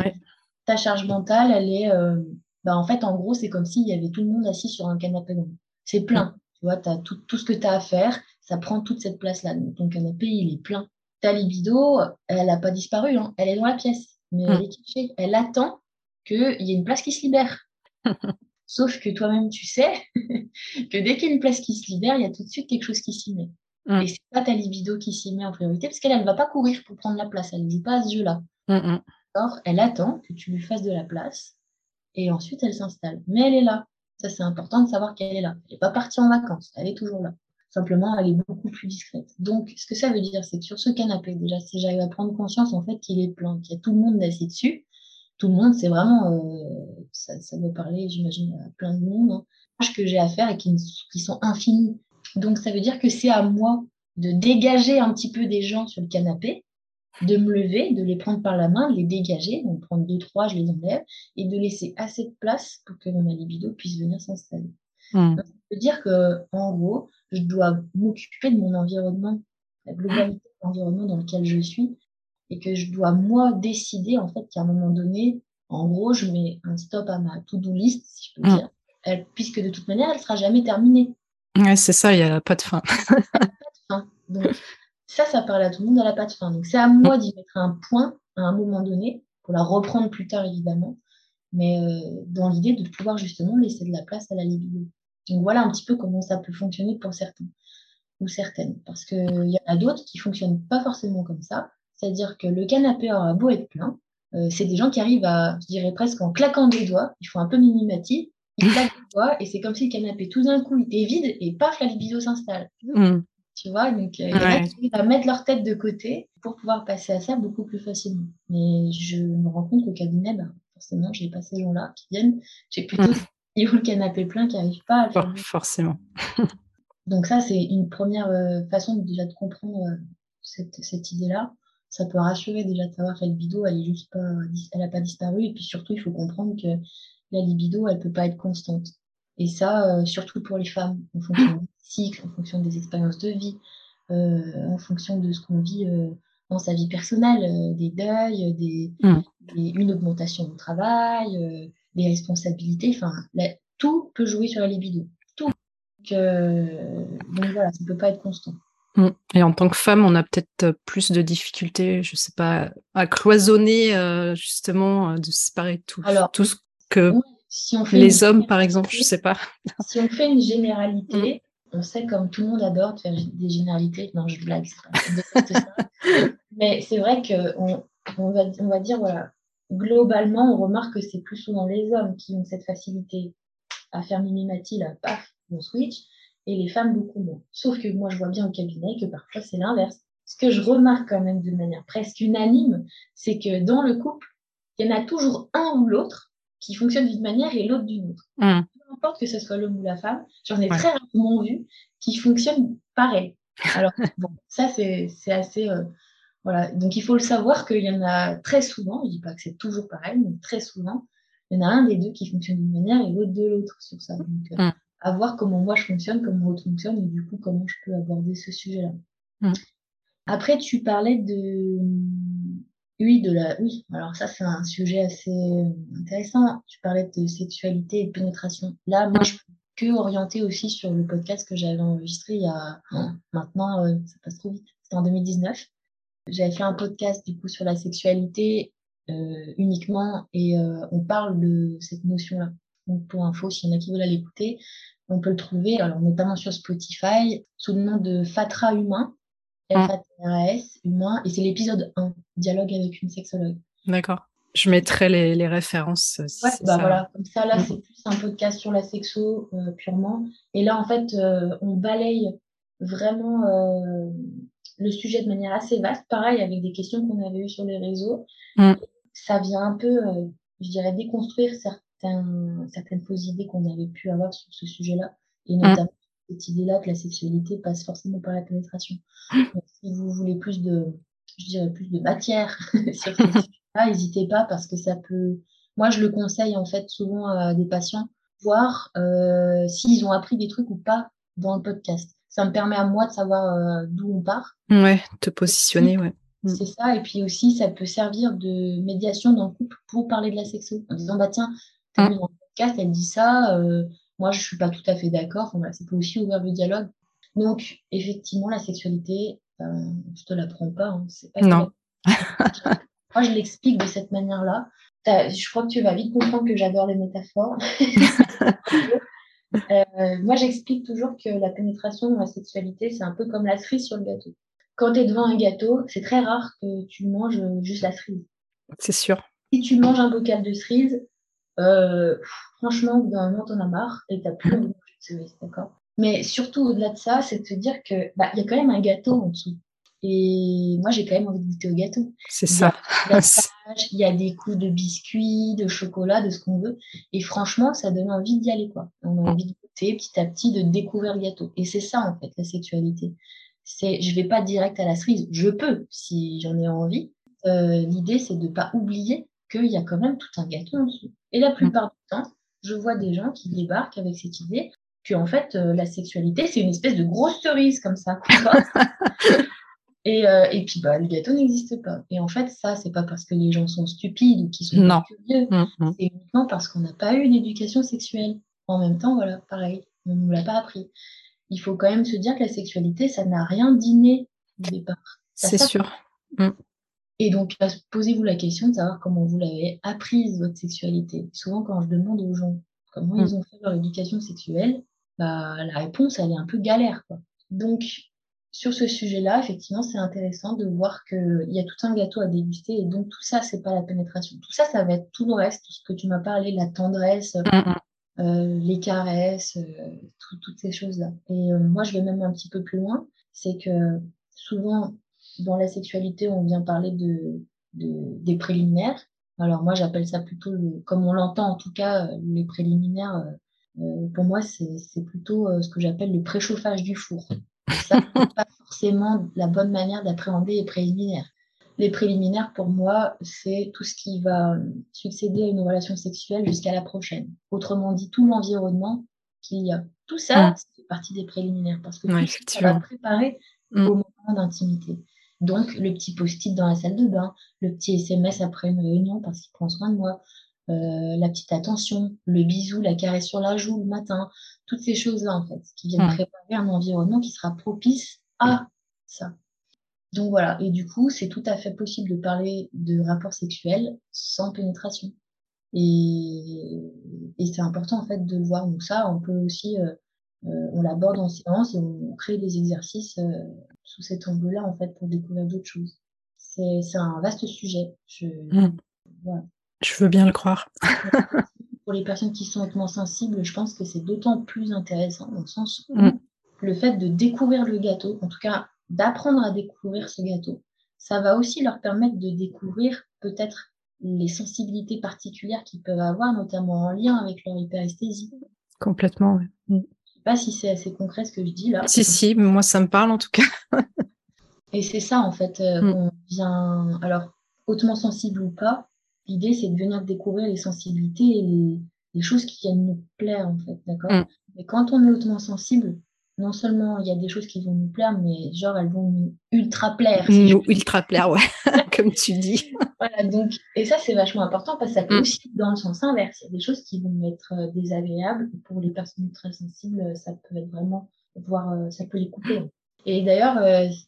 ta charge mentale, elle est, euh, bah, en fait, en gros, c'est comme s'il y avait tout le monde assis sur un canapé d'angle. C'est plein, tu vois, tu as tout, tout, ce que tu as à faire, ça prend toute cette place-là. Donc ton canapé, il est plein. Ta libido, elle n'a pas disparu, hein. elle est dans la pièce, mais elle est cachée. Elle attend qu'il y ait une place qui se libère. Sauf que toi-même, tu sais que dès qu'il y a une place qui se libère, il y a tout de suite quelque chose qui s'y met. Mm. Et c'est pas ta libido qui s'y met en priorité, parce qu'elle, ne va pas courir pour prendre la place. Elle ne joue pas à ce jeu-là. Mm, mm. Or, elle attend que tu lui fasses de la place, et ensuite elle s'installe. Mais elle est là. Ça, c'est important de savoir qu'elle est là. Elle n'est pas partie en vacances. Elle est toujours là. Simplement, elle est beaucoup plus discrète. Donc, ce que ça veut dire, c'est que sur ce canapé, déjà, si j'arrive à prendre conscience, en fait, qu'il est plein, qu'il y a tout le monde assis dessus, tout le monde, c'est vraiment, euh, ça, ça veut parler, j'imagine, à plein de monde, hein, que j'ai à faire et qui, qui sont infinis. Donc, ça veut dire que c'est à moi de dégager un petit peu des gens sur le canapé, de me lever, de les prendre par la main, de les dégager, donc prendre deux, trois, je les enlève, et de laisser assez de place pour que ma libido puisse venir s'installer. Hmm. Ça veut dire que, en gros, je dois m'occuper de mon environnement, la globalité de l'environnement dans lequel je suis, et que je dois moi décider en fait qu'à un moment donné, en gros, je mets un stop à ma to-do list, si je peux mm. dire, elle, puisque de toute manière, elle sera jamais terminée. Ouais, c'est ça, il n'y a pas de fin. pas de fin. Donc, ça, ça parle à tout le monde, elle n'a pas de fin. Donc, c'est à moi d'y mettre un point à un moment donné, pour la reprendre plus tard, évidemment, mais euh, dans l'idée de pouvoir justement laisser de la place à la libido. Donc, voilà un petit peu comment ça peut fonctionner pour certains ou certaines. Parce qu'il y en a d'autres qui fonctionnent pas forcément comme ça. C'est-à-dire que le canapé aura beau être plein, euh, c'est des gens qui arrivent à, je dirais presque en claquant des doigts, ils font un peu minimatique, ils claquent des doigts et c'est comme si le canapé tout d'un coup était vide et paf, la libido s'installe. Mm. Tu vois, donc euh, il y a qui à mettre leur tête de côté pour pouvoir passer à ça beaucoup plus facilement. Mais je me rends compte qu'au cabinet, bah, forcément, j'ai pas ces gens-là qui viennent, j'ai plutôt mm. le canapé plein qui n'arrivent pas à faire. Forcément. donc ça, c'est une première euh, façon déjà de comprendre cette, cette idée-là ça peut rassurer déjà de savoir que la libido, elle est juste pas, elle a pas disparu. Et puis surtout, il faut comprendre que la libido, elle peut pas être constante. Et ça, euh, surtout pour les femmes, en fonction des cycles, en fonction des expériences de vie, euh, en fonction de ce qu'on vit euh, dans sa vie personnelle, des deuils, des, mm. une augmentation du travail, des responsabilités. Enfin, tout peut jouer sur la libido. Tout. Donc, donc voilà, ça peut pas être constant. Mm. Et en tant que femme, on a peut-être euh, plus de difficultés, je sais pas, à cloisonner euh, justement, euh, de séparer tout, Alors, tout ce que si on fait les hommes, par exemple, je sais pas. Si on fait une généralité, mm. on sait comme tout le monde adore de faire des généralités. Non, je blague, Mais c'est vrai qu'on on va, on va dire, voilà, globalement, on remarque que c'est plus souvent les hommes qui ont cette facilité à faire mimimati, là, paf, on switch, et les femmes beaucoup moins. Sauf que moi, je vois bien au cabinet que parfois c'est l'inverse. Ce que je remarque quand même de manière presque unanime, c'est que dans le couple, il y en a toujours un ou l'autre qui fonctionne d'une manière et l'autre d'une autre. Mmh. Peu importe que ce soit l'homme ou la femme, j'en ai très rarement vu qui fonctionnent pareil. Alors, bon, ça, c'est assez. Euh, voilà. Donc, il faut le savoir qu'il y en a très souvent, je ne dis pas que c'est toujours pareil, mais très souvent, il y en a un des deux qui fonctionne d'une manière et l'autre de l'autre sur ça. Donc, euh, mm. À voir comment moi je fonctionne, comment l'autre fonctionne et du coup, comment je peux aborder ce sujet-là. Mm. Après, tu parlais de. Oui, de la. Oui, alors ça, c'est un sujet assez intéressant. Tu parlais de sexualité et de pénétration. Là, moi, je peux que orienter aussi sur le podcast que j'avais enregistré il y a. maintenant, euh, ça passe trop vite. C'était en 2019. J'avais fait un podcast du coup sur la sexualité euh, uniquement et euh, on parle de cette notion-là. Donc pour info, s'il y en a qui veulent aller écouter, on peut le trouver, alors notamment sur Spotify, sous le nom de Fatra Humain, ah. F-A-T-R-A-S, Humain, et c'est l'épisode 1, Dialogue avec une sexologue. D'accord. Je mettrai les, les références. ouais, bah voilà, comme ça, là, mm. c'est plus un podcast sur la sexo purement. Et là, en fait, on balaye vraiment le sujet de manière assez vaste, pareil avec des questions qu'on avait eues sur les réseaux. Mm. Ça vient un peu, euh, je dirais, déconstruire certains, certaines fausses idées qu'on avait pu avoir sur ce sujet-là, et mm. notamment cette idée-là que la sexualité passe forcément par la pénétration. Mm. si vous voulez plus de, je dirais, plus de matière sur ce sujet-là, n'hésitez pas parce que ça peut. Moi, je le conseille en fait souvent à des patients, voir euh, s'ils ont appris des trucs ou pas dans le podcast ça me permet à moi de savoir euh, d'où on part. Ouais, te positionner, ouais. Mm. C'est ça. Et puis aussi, ça peut servir de médiation dans le couple pour parler de la sexo. En disant, bah tiens, t'as mm. dans le podcast, elle dit ça, euh, moi je suis pas tout à fait d'accord. Enfin, voilà, ça peut aussi ouvrir le dialogue. Donc, effectivement, la sexualité, euh, je te l'apprends pas. Hein, pas non. moi, je l'explique de cette manière-là. Je crois que tu vas vite comprendre que j'adore les métaphores. Euh, moi, j'explique toujours que la pénétration dans la sexualité, c'est un peu comme la cerise sur le gâteau. Quand tu es devant un gâteau, c'est très rare que tu manges juste la cerise. C'est sûr. Si tu manges un bocal de cerise, euh, franchement, au bout d'un moment, t'en as marre et t'as plus envie de cerise, d'accord? Mais surtout, au-delà de ça, c'est de te dire que bah, y a quand même un gâteau en dessous. Et moi, j'ai quand même envie de goûter au gâteau. C'est ça. Il y a des coups de biscuits, de chocolat, de ce qu'on veut. Et franchement, ça donne envie d'y aller, quoi. On a envie de goûter petit à petit, de découvrir le gâteau. Et c'est ça, en fait, la sexualité. C'est, je vais pas direct à la cerise. Je peux, si j'en ai envie. Euh, l'idée, c'est de pas oublier qu'il y a quand même tout un gâteau en dessous. Et la plupart du temps, je vois des gens qui débarquent avec cette idée que, en fait, euh, la sexualité, c'est une espèce de grosse cerise comme ça. Et, euh, et puis, bah, le gâteau n'existe pas. Et en fait, ça, c'est pas parce que les gens sont stupides ou qu'ils sont non. curieux. Mm, mm. C'est uniquement parce qu'on n'a pas eu d'éducation sexuelle. En même temps, voilà, pareil, on ne nous l'a pas appris. Il faut quand même se dire que la sexualité, ça n'a rien d'inné au départ. C'est sûr. Mm. Et donc, posez-vous la question de savoir comment vous l'avez apprise, votre sexualité. Souvent, quand je demande aux gens comment ils ont fait leur éducation sexuelle, bah, la réponse, elle est un peu galère. Quoi. Donc, sur ce sujet-là, effectivement, c'est intéressant de voir qu'il y a tout un gâteau à déguster et donc tout ça, c'est pas la pénétration. Tout ça, ça va être tout le reste, tout ce que tu m'as parlé, la tendresse, mm, mm. Euh, les caresses, euh, toutes ces choses-là. Et euh, moi, je vais même un petit peu plus loin, c'est que souvent, dans la sexualité, on vient parler de, des préliminaires. Alors moi, j'appelle ça plutôt, comme on l'entend en tout cas, les préliminaires. pour moi, c'est plutôt ce que j'appelle le préchauffage du four ça, n'est pas forcément la bonne manière d'appréhender les préliminaires. Les préliminaires, pour moi, c'est tout ce qui va succéder à une relation sexuelle jusqu'à la prochaine. Autrement dit, tout l'environnement qu'il y a. Tout ça, mm. c'est partie des préliminaires parce que ça va préparer mm. au moment d'intimité. Donc, le petit post-it dans la salle de bain, le petit SMS après une réunion parce qu'il prend soin de moi, euh, la petite attention, le bisou, la caresse sur la joue le matin, toutes ces choses-là, en fait, qui viennent préparer un environnement qui sera propice à ça. Donc voilà, et du coup, c'est tout à fait possible de parler de rapports sexuels sans pénétration. Et, c'est important, en fait, de le voir. Donc ça, on peut aussi, euh, on l'aborde en séance et on crée des exercices sous cet angle-là, en fait, pour découvrir d'autres choses. C'est un vaste sujet. Je, mmh. voilà. Je veux bien le croire. pour les personnes qui sont hautement sensibles, je pense que c'est d'autant plus intéressant dans le sens où mm. le fait de découvrir le gâteau, en tout cas d'apprendre à découvrir ce gâteau, ça va aussi leur permettre de découvrir peut-être les sensibilités particulières qu'ils peuvent avoir, notamment en lien avec leur hyperesthésie. Complètement, oui. Pas si c'est assez concret ce que je dis là. Si, si, moi ça me parle en tout cas. Et c'est ça en fait, euh, mm. qu'on vient, alors hautement sensible ou pas, l'idée c'est de venir découvrir les sensibilités et les, choses qui viennent nous plaire en fait, d'accord? Mm. Mais quand on est hautement sensible, non seulement il y a des choses qui vont nous plaire, mais genre elles vont nous ultra plaire. nous ultra plaire, ouais, comme tu dis. voilà, donc, et ça c'est vachement important parce que ça peut mm. aussi dans le sens inverse. Il y a des choses qui vont être euh, désagréables. Et pour les personnes très sensibles, euh, ça peut être vraiment, voire euh, ça peut les couper. Et d'ailleurs,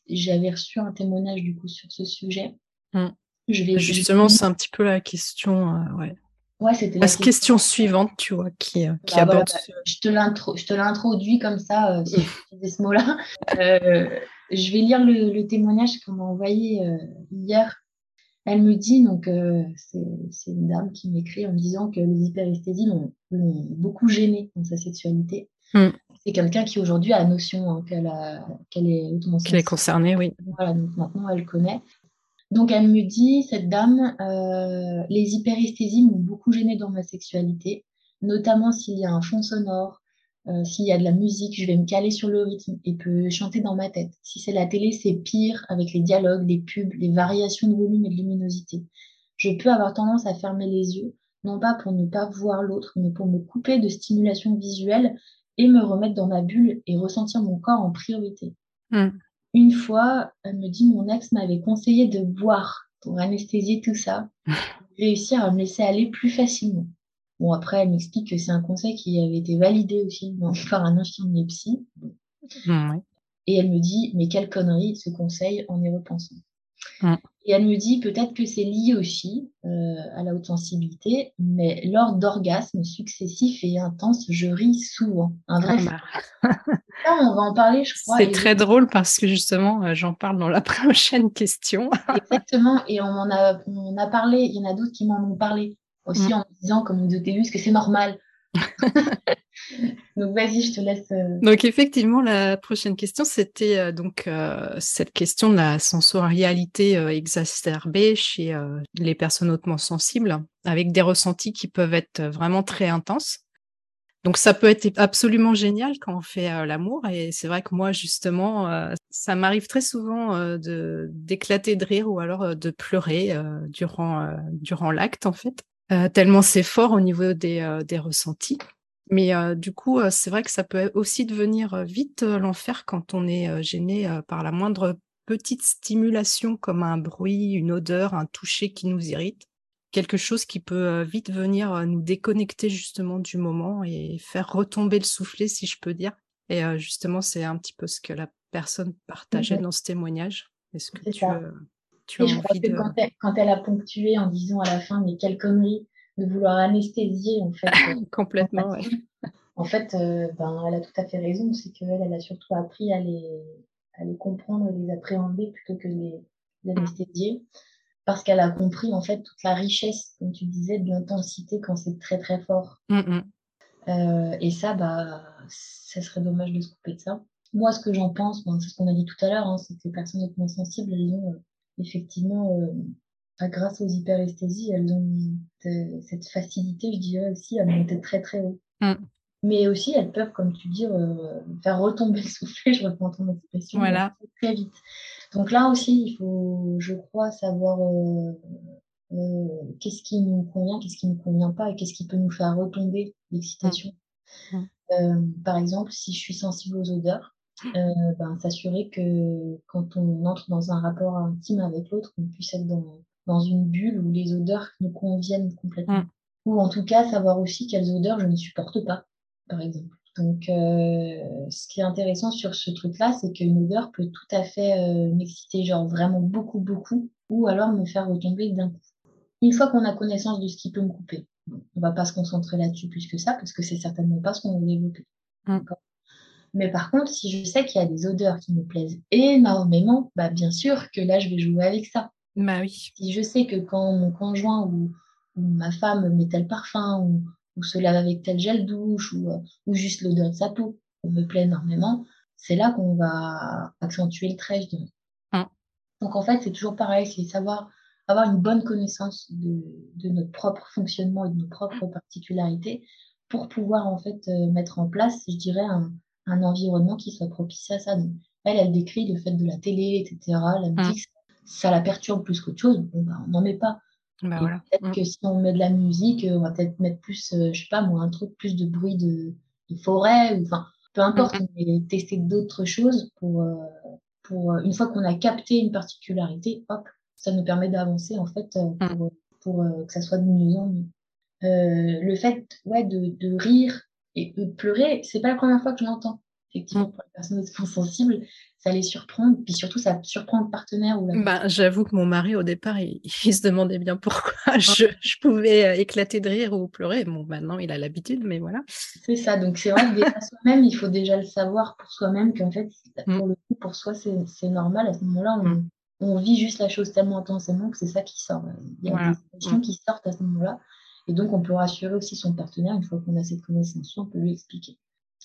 j'avais reçu un témoignage du coup sur ce sujet. Mm. Je vais, Justement, c'est un petit peu la question, ouais. Ouais, c'était la, question, suivante, tu vois, qui, euh, qui bah, aborde. je te l'introduis comme ça, euh, si je ce mot-là. Euh, je vais lire le, témoignage qu'on m'a envoyé hier. Elle me dit, donc, c'est une dame qui m'écrit en me disant que les hyperesthésies l'ont beaucoup gênée dans sa sexualité. Hmm. C'est quelqu'un qui aujourd'hui a notion hein, qu'elle est Qu'elle est concernée, oui. Voilà, donc maintenant elle connaît. Donc elle me dit, cette dame, euh, les hyperesthésies m'ont beaucoup gênée dans ma sexualité, notamment s'il y a un fond sonore, euh, s'il y a de la musique, je vais me caler sur le rythme et peux chanter dans ma tête. Si c'est la télé, c'est pire avec les dialogues, les pubs, les variations de volume et de luminosité. Je peux avoir tendance à fermer les yeux, non pas pour ne pas voir l'autre, mais pour me couper de stimulation visuelle et me remettre dans ma bulle et ressentir mon corps en priorité. Hmm. Une fois, elle me dit, mon ex m'avait conseillé de boire pour anesthésier tout ça, pour réussir à me laisser aller plus facilement. Bon, après, elle m'explique que c'est un conseil qui avait été validé aussi par un infirmier psy. Mmh, Et elle me dit, mais quelle connerie ce conseil en y repensant. Mmh. Et elle me dit peut-être que c'est lié aussi euh, à la haute sensibilité, mais lors d'orgasmes successifs et intenses, je ris souvent. Un vrai. Ah, Ça, on va en parler, je crois. C'est très drôle parce que justement, euh, j'en parle dans la prochaine question. Exactement, et on en a, on a parlé. Il y en a d'autres qui m'en ont parlé aussi mm. en me disant, comme Isotélus, que c'est normal. donc vas-y, je te laisse. Euh, donc effectivement, la prochaine question, c'était euh, donc euh, cette question de la sensorialité exacerbée chez les personnes hautement sensibles, avec des ressentis qui peuvent être vraiment très intenses. Donc ça peut être absolument génial quand on fait l'amour et c'est vrai que moi justement ça m'arrive très souvent de d'éclater de rire ou alors de pleurer durant durant l'acte en fait tellement c'est fort au niveau des, des ressentis. Mais du coup, c'est vrai que ça peut aussi devenir vite l'enfer quand on est gêné par la moindre petite stimulation comme un bruit, une odeur, un toucher qui nous irrite. Quelque chose qui peut vite venir nous déconnecter justement du moment et faire retomber le soufflet, si je peux dire. Et justement, c'est un petit peu ce que la personne partageait dans ce témoignage. Est-ce que tu, tu as envie de... quand, elle, quand elle a ponctué en disant à la fin, mais quelle connerie, de vouloir anesthésier en fait. Complètement, En fait, euh, ben, elle a tout à fait raison, c'est qu'elle elle a surtout appris à les, à les comprendre, les appréhender plutôt que les, les anesthésier. Parce qu'elle a compris en fait toute la richesse, comme tu disais, de l'intensité quand c'est très très fort. Mm, mm. Euh, et ça, bah, ça serait dommage de se couper de ça. Moi, ce que j'en pense, c'est ce qu'on a dit tout à l'heure, hein, c'est que les personnes hautement sensibles, elles ont euh, effectivement grâce aux hyperesthésies, elles ont cette facilité, je dirais aussi, à monter très très haut. Mm. Mais aussi, elles peuvent, comme tu dis, euh, faire retomber le soufflet, je reprends ton expression, voilà. très vite. Donc là aussi, il faut, je crois, savoir euh, euh, qu'est-ce qui nous convient, qu'est-ce qui ne nous convient pas et qu'est-ce qui peut nous faire retomber l'excitation. Mm. Mm. par exemple, si je suis sensible aux odeurs, ben, s'assurer que quand on entre dans un rapport intime avec l'autre, on puisse être dans, dans une bulle où les odeurs nous conviennent complètement. Mm. Ou en tout cas, savoir aussi quelles odeurs je ne supporte pas, par exemple. Donc, euh, ce qui est intéressant sur ce truc-là, c'est qu'une odeur peut tout à fait euh, m'exciter, genre vraiment beaucoup, beaucoup, ou alors me faire retomber d'un coup. Une fois qu'on a connaissance de ce qui peut me couper, on va pas se concentrer là-dessus plus que ça, parce que c'est certainement pas ce qu'on veut développer. Mm. Mais par contre, si je sais qu'il y a des odeurs qui me plaisent énormément, bah bien sûr que là, je vais jouer avec ça. Bah oui. Si je sais que quand mon conjoint ou, ma femme met tel parfum, ou, se lave avec tel gel douche, ou, ou juste l'odeur de sa peau, me plaît énormément, c'est là qu'on va accentuer le trait, je dirais. Mmh. Donc en fait, c'est toujours pareil, c'est savoir avoir une bonne connaissance de, de, notre propre fonctionnement et de nos propres particularités pour pouvoir en fait euh, mettre en place, je dirais, un, un, environnement qui soit propice à ça. Donc, elle, elle décrit le fait de la télé, etc., la mmh. musique, ça, la perturbe plus qu'autre chose. Bon, bah, on n'en met pas. Bah, voilà. Peut-être mmh. que si on met de la musique, on va peut-être mettre plus, euh, je sais pas moi, un truc plus de bruit de, de forêt, ou enfin, peu importe, mmh. mais tester d'autres choses pour, euh, pour une fois qu'on a capté une particularité, hop, ça nous permet d'avancer en fait euh, mm. pour, pour euh, que ça soit de mieux en mieux. Euh, le fait ouais, de, de, rire et de pleurer, c'est pas la première fois que je l'entends. Effectivement, mm. pour les personnes sensibles, ça les surprend. Puis surtout, ça surprend le partenaire. Ou la... bah, J'avoue que mon mari, au départ, il, se demandait bien pourquoi je, je, pouvais éclater de rire ou pleurer. Bon, maintenant, il a l'habitude, mais voilà. C'est ça. Donc, c'est vrai que soi-même, il faut déjà le savoir pour soi-même qu'en fait, mm. pour le coup, pour soi, c'est normal. À ce moment-là, on, on vit juste la chose tellement intensément que c'est ça qui sort. Il y a des émotions qui sortent à ce moment-là. Et donc, on peut rassurer aussi son partenaire une fois qu'on a cette connaissance, on peut lui expliquer.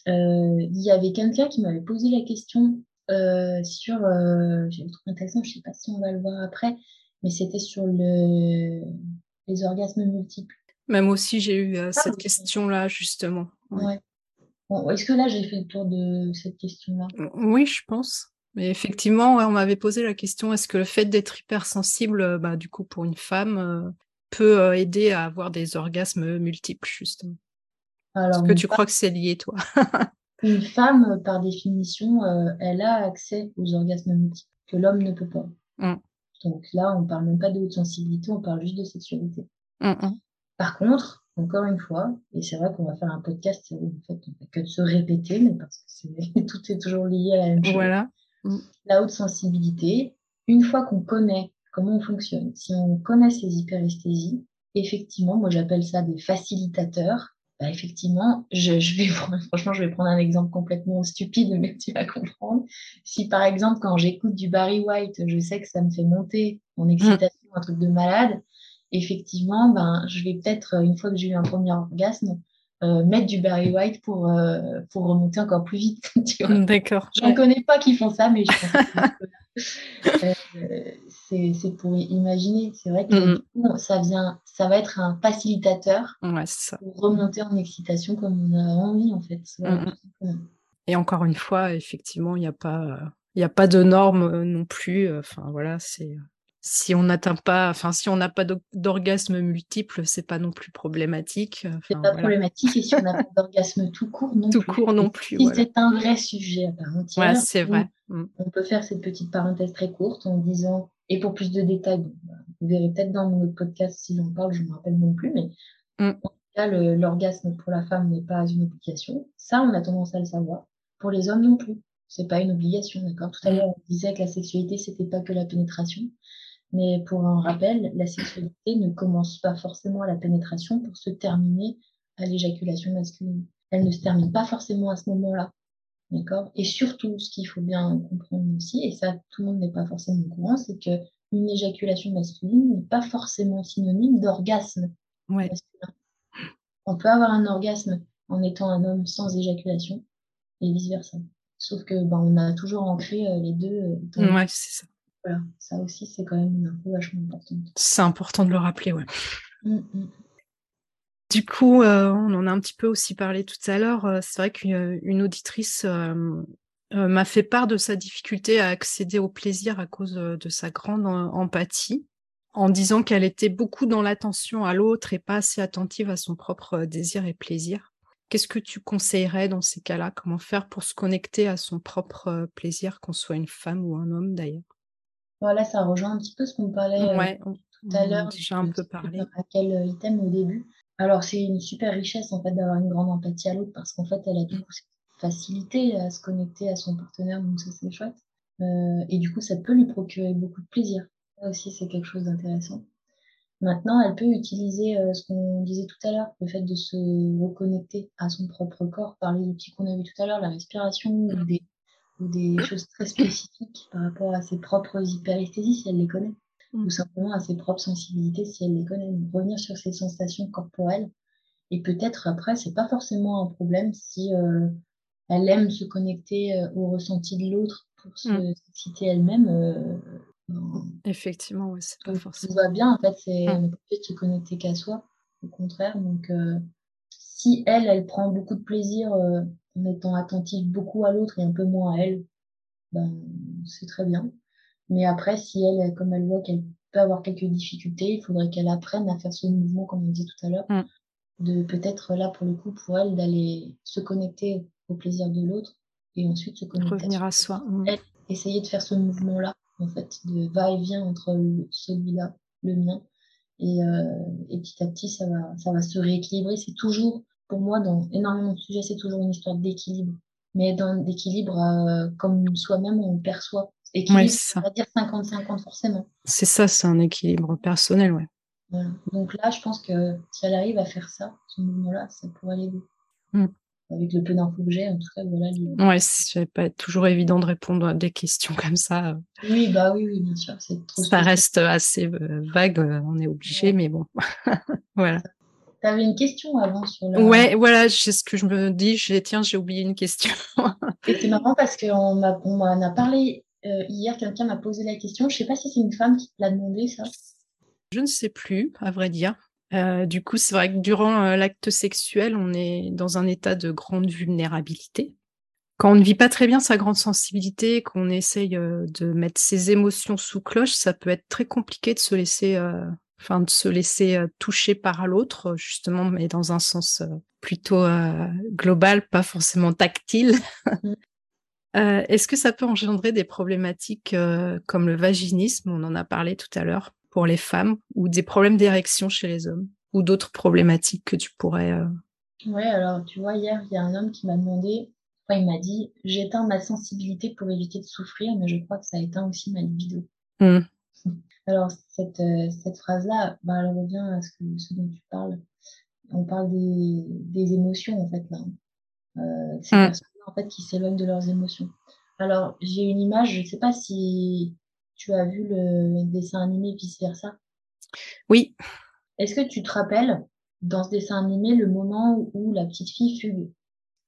Euh, il y avait quelqu'un qui m'avait posé la question euh, sur, euh, j'ai trouvé intéressant, je ne sais pas si on va le voir après, mais c'était sur le, les orgasmes multiples. Même aussi, j'ai eu ah, cette question-là, justement. Ouais. Est-ce que là, j'ai fait le tour de cette question-là? Oui, je pense. Mais effectivement, on m'avait posé la question est-ce que le fait d'être hypersensible, bah, du coup, pour une femme, euh, peut euh, aider à avoir des orgasmes multiples, justement? Est-ce que tu crois que c'est lié, toi Une femme, par définition, elle a accès aux orgasmes multiples que l'homme ne peut pas. Mmh. Donc là, on ne parle même pas de haute sensibilité, on parle juste de sexualité. Mmh, mmh. Par contre, encore une fois, et c'est vrai qu'on va faire un podcast où en fait, on ne fait que de se répéter, mais parce que tout est toujours lié à la même chose. Voilà. Mm. la haute sensibilité, une fois qu'on connaît comment on fonctionne, si on connaît ces hyperesthésies, effectivement, moi j'appelle ça des facilitateurs. Bah, effectivement, je, je vais franchement, je vais prendre un exemple complètement stupide, mais tu vas comprendre. Si par exemple, quand j'écoute du Barry White, je sais que ça me fait monter mon excitation, un truc de malade, effectivement, ben, je vais peut-être, une fois que j'ai eu un premier orgasme, euh, mettre du Barry White pour, euh, pour remonter encore plus vite. D'accord. Je ne connais pas qui font ça, mais euh, c'est pour imaginer. C'est vrai que ça, vient, ça va être un facilitateur pour remonter en excitation comme on a envie, en fait. Et encore une fois, effectivement, il n'y a pas. Il n'y a pas de normes non plus. Enfin, voilà, c'est si on n'atteint pas, enfin si on n'a pas d'orgasme multiple, c'est pas non plus problématique. c'est pas problématique et si on n'a pas d'orgasme tout court non tout plus. court non plus. Si c'est un vrai sujet à part entière. Ouais, c'est vrai. Mm. On peut faire cette petite parenthèse très courte en disant et pour plus de détails, bah, vous verrez peut-être dans mon autre podcast si j'en parle, je ne me rappelle même plus, mais mm. en tout cas l'orgasme pour la femme n'est pas une obligation. Ça, on a tendance à le savoir. Pour les hommes non plus. C'est pas une obligation, d'accord? Tout à mm. l'heure, on disait que la sexualité, c'était pas que la pénétration. Mais pour un rappel, la sexualité ne commence pas forcément à la pénétration pour se terminer à l'éjaculation masculine. Elle ne se termine pas forcément à ce moment-là. D'accord? Et surtout, ce qu'il faut bien comprendre aussi, et ça, tout le monde n'est pas forcément au courant, c'est que une éjaculation masculine n'est pas forcément synonyme d'orgasme ouais. On peut avoir un orgasme en étant un homme sans éjaculation et vice-versa. Sauf que ben, on a toujours ancré euh, les deux. Euh, ouais, c'est ça. Voilà, ça aussi, c'est quand même une info vachement importante. C'est important de le rappeler, ouais. Mmh, mmh. Du coup, euh, on en a un petit peu aussi parlé tout à l'heure. Euh, c'est vrai qu'une auditrice euh, m'a fait part de sa difficulté à accéder au plaisir à cause de sa grande empathie, en disant qu'elle était beaucoup dans l'attention à l'autre et pas assez attentive à son propre désir et plaisir. Qu'est-ce que tu conseillerais dans ces cas-là? Comment faire pour se connecter à son propre plaisir, qu'on soit une femme ou un homme d'ailleurs? Voilà, ça rejoint un petit peu ce qu'on parlait euh, tout à l'heure. J'ai un peu parlé. À quel euh, item au début. Alors, c'est une super richesse en fait d'avoir une grande empathie à l'autre parce qu'en fait, elle a du coup cette facilité à se connecter à son partenaire, donc ça c'est chouette. Euh, et du coup, ça peut lui procurer beaucoup de plaisir. Ça aussi, c'est quelque chose d'intéressant. Maintenant, elle peut utiliser ce qu'on disait tout à l'heure, le fait de se reconnecter à son propre corps par les outils qu'on a vu tout à l'heure, la respiration ou des ou des choses très spécifiques par rapport à ses propres hyperesthésies, si elle les connaît. ou simplement à ses propres sensibilités si elle les connaît. revenir sur ses sensations corporelles. Et peut-être après, c'est pas forcément un problème si euh, elle aime se connecter euh, au ressenti de l'autre pour se mm. citer elle-même. Euh, Effectivement, oui, c'est pas forcément. Tout va bien, en fait, c'est mm. de se connecter qu'à soi, au contraire. Donc, si elle, elle prend beaucoup de plaisir en étant attentive beaucoup à l'autre et un peu moins à elle, ben, c'est très bien. Mais après, si elle, comme elle voit qu'elle peut avoir quelques difficultés, il faudrait qu'elle apprenne à faire ce mouvement, comme on disait tout à l'heure, mm. de peut-être là, pour le coup, pour elle, d'aller se connecter au plaisir de l'autre et ensuite se connecter Revenir à, soi. Mm. essayer de faire ce mouvement-là, en fait, de va-et-vient entre celui-là, le mien. Et, euh, et, petit à petit, ça va, ça va se rééquilibrer. C'est toujours, pour moi, dans énormément de sujets, c'est toujours une histoire d'équilibre. Mais dans d'équilibre, euh, comme soi-même, on perçoit Équilibre, on va dire 50-50 forcément. C'est ça, c'est un équilibre personnel, ouais. Donc là, je pense que si elle arrive à faire ça, ce mouvement-là, ça pourrait l'aider. Mm. Avec le peu d'infos que j'ai, en tout cas, voilà. Ouais, c'est pas toujours évident de répondre à des questions comme ça. Oui, bah oui, oui, bien sûr. ça reste assez euh, vague, euh, on est obligé, mais bon. voilà. Tu avais une question avant sur le. Ouais, voilà, c'est ce que je me dis. Je tiens, j'ai oublié une question. C'est marrant parce qu'on m'en a parlé euh, hier, quelqu'un m'a posé la question. Je ne sais pas si c'est une femme qui l'a demandé, ça. Je ne sais plus, à vrai dire. Euh, du coup, c'est vrai que durant euh, l'acte sexuel, on est dans un état de grande vulnérabilité. Quand on ne vit pas très bien sa grande sensibilité, qu'on essaye de mettre ses émotions sous cloche, ça peut être très compliqué de se laisser, enfin, de se laisser toucher par l'autre, justement, mais dans un sens plutôt global, pas forcément tactile. Mm. Euh, est-ce que ça peut engendrer des problématiques euh, comme le vaginisme, on en a parlé tout à l'heure, pour les femmes, ou des problèmes d'érection chez les hommes, ou d'autres problématiques que tu pourrais... Euh... Oui, alors tu vois, hier, il y a un homme qui m'a demandé, enfin, il m'a dit, j'éteins ma sensibilité pour éviter de souffrir, mais je crois que ça éteint aussi ma libido. Mmh. Alors, cette, euh, cette phrase-là, bah, elle revient à ce, que, ce dont tu parles. On parle des, des émotions, en fait, là. Euh, mmh en fait, qui s'éloignent de leurs émotions. Alors, j'ai une image, je ne sais pas si tu as vu le dessin animé vice-versa. Oui. Est-ce que tu te rappelles, dans ce dessin animé, le moment où la petite fille fugue?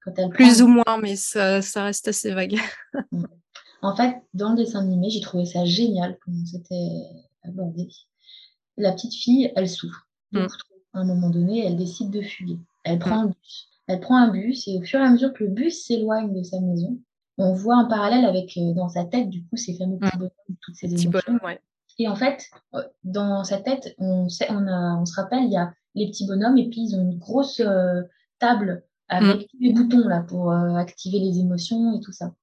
Quand elle Plus ou moins, mais ça, ça reste assez vague. En fait, dans le dessin animé, j'ai trouvé ça génial, comme c'était abordé. La petite fille, elle souffre. Mm. À un moment donné, elle décide de fuguer. Elle prend mm. le bus. Elle prend un bus et au fur et à mesure que le bus s'éloigne de sa maison, on voit un parallèle avec euh, dans sa tête, du coup, ces fameux petits mmh. bonhommes, toutes ces émotions. Et en fait, euh, dans sa tête, on, sait, on, a, on se rappelle, il y a les petits bonhommes et puis ils ont une grosse euh, table avec mmh. tous les boutons là pour activer les émotions et tout ça.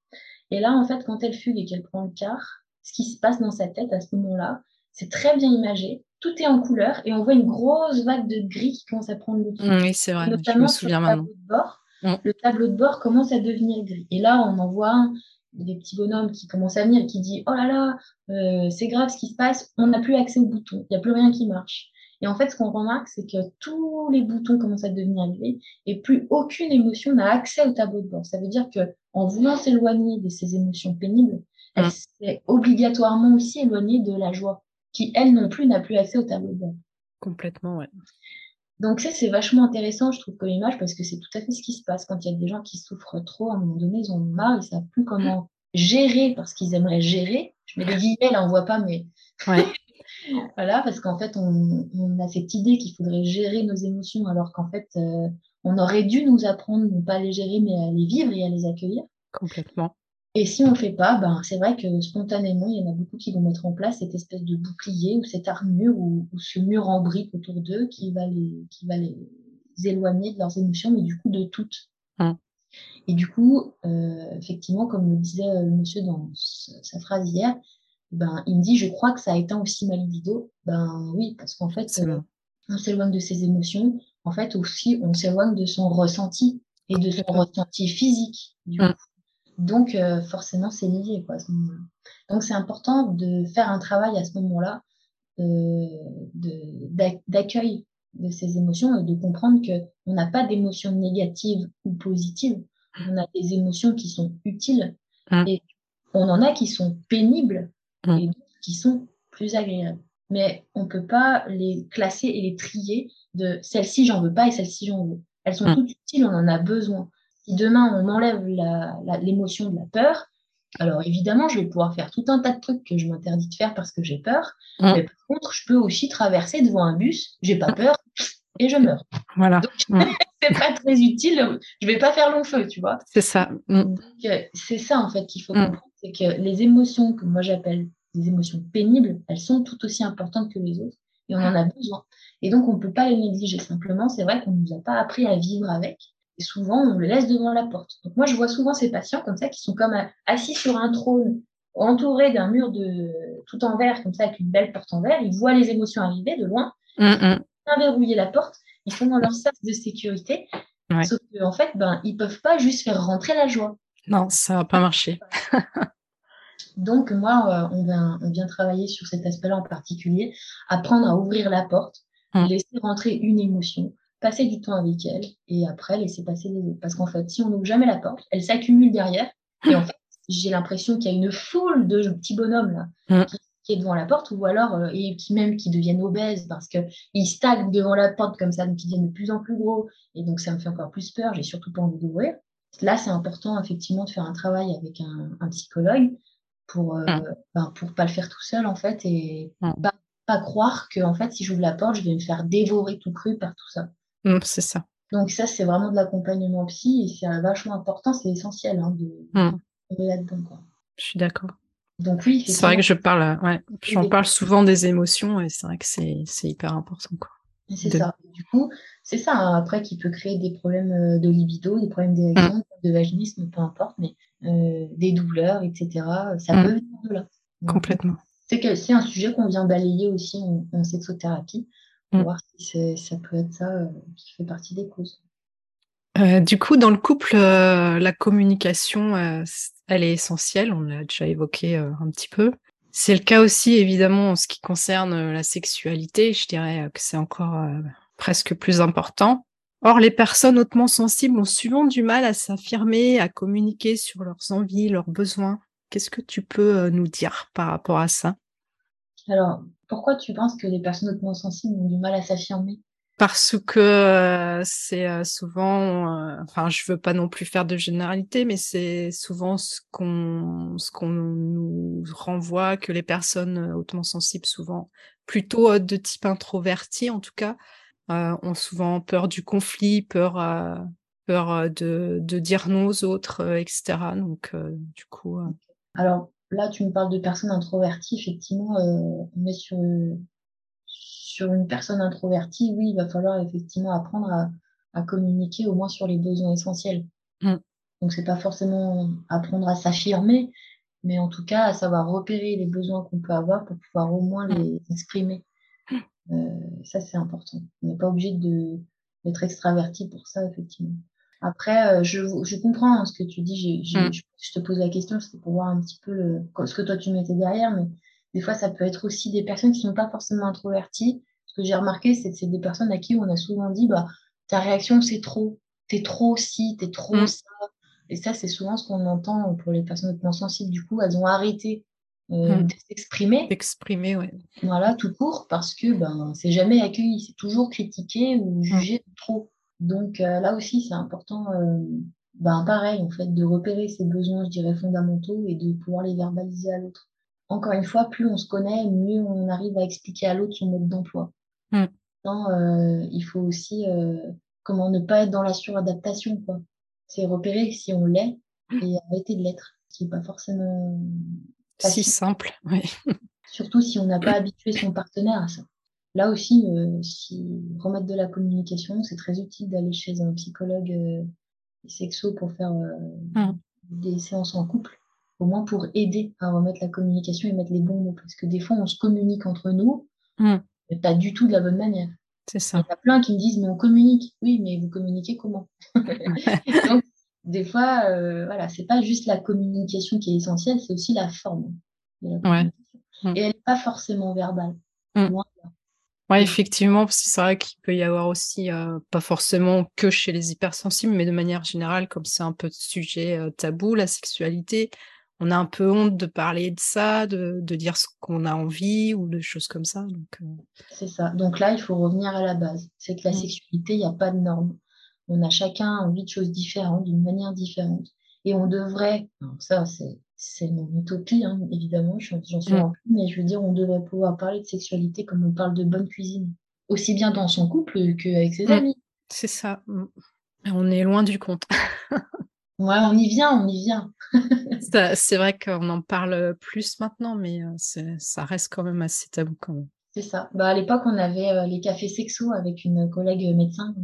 Et là, en fait, quand elle fugue et qu'elle prend le quart, ce qui se passe dans sa tête à ce moment-là, c'est très bien imagé tout est en couleur et on voit une grosse vague de gris qui commence à prendre le dessus. Oui, c'est vrai, Notamment je me souviens maintenant. De bord, mm. Le tableau de bord commence à devenir gris. Et là, on en voit des petits bonhommes qui commencent à venir et qui disent Oh là là, euh, c'est grave ce qui se passe, on n'a plus accès aux boutons, il n'y a plus rien qui marche. Et en fait, ce qu'on remarque, c'est que tous les boutons commencent à devenir gris et plus aucune émotion n'a accès au tableau de bord. Ça veut dire que en voulant s'éloigner de ces émotions pénibles, elle mm. s'est obligatoirement aussi éloignée de la joie qui, elle non plus, n'a plus accès au tableau de bord. Complètement, ouais. Donc ça, c'est vachement intéressant, je trouve, comme image, parce que c'est tout à fait ce qui se passe quand il y a des gens qui souffrent trop. À un moment donné, ils ont marre, ils savent plus comment gérer parce qu'ils aimeraient gérer. Je mets des guillemets, là, on voit pas, mais... Ouais. voilà, parce qu'en fait, on, a cette idée qu'il faudrait gérer nos émotions, alors qu'en fait, euh, on aurait dû nous apprendre non pas à les gérer, mais à les vivre et à les accueillir. Complètement. Et si on ne fait pas, ben, c'est vrai que spontanément, il y en a beaucoup qui vont mettre en place cette espèce de bouclier ou cette armure ou, ce mur en briques autour d'eux qui va les, qui va les éloigner de leurs émotions, mais du coup de toutes. Hein. Et du coup, euh, effectivement, comme le disait le monsieur dans sa phrase hier, ben, il me dit, je crois que ça a éteint aussi ma libido. Ben oui, parce qu'en fait, euh, on s'éloigne de ses émotions. En fait, aussi, on s'éloigne de son ressenti et de son ressenti physique. Du hein. coup. Donc, euh, forcément, c'est lié quoi, à ce moment-là. Donc, c'est important de faire un travail à ce moment-là euh, d'accueil de, ces émotions et de comprendre qu'on n'a pas d'émotions négatives ou positives. On a des émotions qui sont utiles mmh. et on en a qui sont pénibles mmh. et qui sont plus agréables. mais on ne peut pas les classer et les trier de celle-ci, j'en veux pas et celle-ci, j'en veux. Elles sont mm. toutes utiles, on en a besoin. Si demain, on enlève l'émotion de la peur, alors évidemment, je vais pouvoir faire tout un tas de trucs que je m'interdis de faire parce que j'ai peur. Mm. Mais par contre, je peux aussi traverser devant un bus, j'ai pas peur et je meurs. Voilà. Mm. c'est pas très utile. Je vais pas faire long feu, tu vois. C'est ça. Euh, c'est ça en fait qu'il faut comprendre, c'est que les émotions que moi j'appelle des émotions pénibles, elles sont tout aussi importantes que les autres et on en a besoin. Et donc, on ne peut pas les négliger. Simplement, c'est vrai qu'on ne nous a pas appris à vivre avec. Et souvent, on le laisse devant la porte. Donc, moi, je vois souvent ces patients comme ça qui sont comme assis sur un trône, entourés d'un mur de tout en verre, comme ça, avec une belle porte en verre. Ils voient les émotions arriver de loin. Mmh, mmh. verrouiller la porte. Ils sont dans leur sas de sécurité. Sauf qu'en en fait, ben, ils peuvent pas juste faire rentrer la joie. Non, ça va pas marcher. Donc, moi, euh, on vient, on vient travailler sur cet aspect-là en particulier, apprendre à ouvrir la porte, mmh. laisser rentrer une émotion, passer du temps avec elle et après laisser passer les autres. Parce qu'en fait, si on n'ouvre jamais la porte, elle s'accumule derrière. Et en fait, j'ai l'impression qu'il y a une foule de petits bonhommes là, mmh. qui, est devant la porte ou alors, euh, et qui même qui deviennent obèses parce qu'ils stagnent devant la porte comme ça, donc ils deviennent de plus en plus gros. Et donc, ça me fait encore plus peur. J'ai surtout pas envie d'ouvrir. Là, c'est important effectivement de faire un travail avec un psychologue pour ne mmh. ben, pour pas le faire tout seul en fait et mmh. pas, pas, croire que en fait si j'ouvre la porte je vais me faire dévorer tout cru par tout ça. Mmh, c'est ça. Donc ça c'est vraiment de l'accompagnement psy et c'est vachement important c'est essentiel hein, de, là-dedans quoi. Je suis d'accord. Donc oui c'est vrai que je parle ouais j'en parle souvent des émotions et c'est vrai que c'est c'est hyper important quoi c'est ça du coup c'est ça hein, après qui peut créer des problèmes euh, de libido des problèmes d'érection de vaginisme peu importe mais euh, des douleurs, etc. Ça mm. peut venir de là. Complètement. C'est un sujet qu'on vient balayer aussi en, sexothérapie pour mm. voir si ça peut être ça euh, qui fait partie des causes. Euh, du coup, dans le couple, la communication, elle est essentielle. On l'a déjà évoqué un petit peu. C'est le cas aussi, évidemment, en ce qui concerne la sexualité. Je dirais que c'est encore presque plus important. Or, les personnes hautement sensibles ont souvent du mal à s'affirmer, à communiquer sur leurs envies, leurs besoins. Qu'est-ce que tu peux euh, nous dire par rapport à ça? Alors, pourquoi tu penses que les personnes hautement sensibles ont du mal à s'affirmer? Parce que euh, c'est euh, souvent, enfin, je veux pas non plus faire de généralité, mais c'est souvent ce qu'on ce qu'on nous renvoie que les personnes hautement sensibles, souvent plutôt de type introverti en tout cas, euh, ont souvent peur du conflit, peur, euh, peur euh, de, de, dire non aux autres, etc. Donc, du coup. Alors là, tu me parles de personnes introverties. Effectivement, on est sur, sur une personne introvertie. Oui, il va falloir effectivement apprendre à, à communiquer au moins sur les besoins essentiels. Mmh. Donc, c'est pas forcément apprendre à s'affirmer, mais en tout cas à savoir repérer les besoins qu'on peut avoir pour pouvoir au moins mmh. les exprimer. Euh, ça, c'est important. On n'est pas obligé d'être extraverti pour ça, effectivement. Après, euh, je, je comprends hein, ce que tu dis. Mm. je, te pose la question, c'était pour voir un petit peu le, ce que toi tu mettais derrière, mais des fois, ça peut être aussi des personnes qui sont pas forcément introverties. Ce que j'ai remarqué, c'est que c'est des personnes à qui on a souvent dit, bah, ta réaction, c'est trop. T'es trop ci, t'es trop mm. ça. Et ça, c'est souvent ce qu'on entend pour les personnes hautement sensibles. Du coup, elles ont arrêté euh, mmh. d'exprimer. D'exprimer, ouais. Voilà, tout court, parce que ben, c'est jamais accueilli, c'est toujours critiqué ou mmh. jugé trop. Donc euh, là aussi, c'est important, euh, ben, pareil, en fait, de repérer ses besoins, je dirais, fondamentaux et de pouvoir les verbaliser à l'autre. Encore une fois, plus on se connaît, mieux on arrive à expliquer à l'autre son mode d'emploi. Mmh. il faut aussi comment ne pas être dans la suradaptation, quoi. C'est repérer si on l'est et arrêter de l'être, ce qui n'est pas forcément si simple, oui. Surtout si on n'a pas habitué son partenaire à ça. Là aussi, euh, si remettre de la communication, c'est très utile d'aller chez un psychologue euh, sexo pour faire euh, mmh. des séances en couple, au moins pour aider à remettre la communication et mettre les bons mots. Parce que des fois, on se communique entre nous, mmh. mais pas du tout de la bonne manière. C'est ça. Il y a plein qui me disent, mais on communique. Oui, mais vous communiquez comment Donc, des fois, euh, voilà, c'est pas juste la communication qui est essentielle, c'est aussi la forme mmh. Et elle n'est pas forcément verbale. Mmh. Oui, effectivement, parce que c'est vrai qu'il peut y avoir aussi, euh, pas forcément que chez les hypersensibles, mais de manière générale, comme c'est un peu de sujet euh, tabou, la sexualité, on a un peu honte de parler de ça, de, dire ce qu'on a envie ou des choses comme ça. Euh. C'est ça. Donc là, il faut revenir à la base. C'est que la mmh. sexualité, il n'y a pas de normes. On a chacun envie de choses différentes, d'une manière différente. Et on devrait, ça c'est mon utopie, hein, évidemment, j'en suis mmh. mais je veux dire, on devrait pouvoir parler de sexualité comme on parle de bonne cuisine. Aussi bien dans son couple qu'avec ses mmh. amis. C'est ça. On est loin du compte. Ouais, on y vient, on y vient. c'est vrai qu'on en parle plus maintenant, mais ça reste quand même assez tabou quand même. C'est ça. Bah, à l'époque, on avait les cafés sexo avec une collègue médecin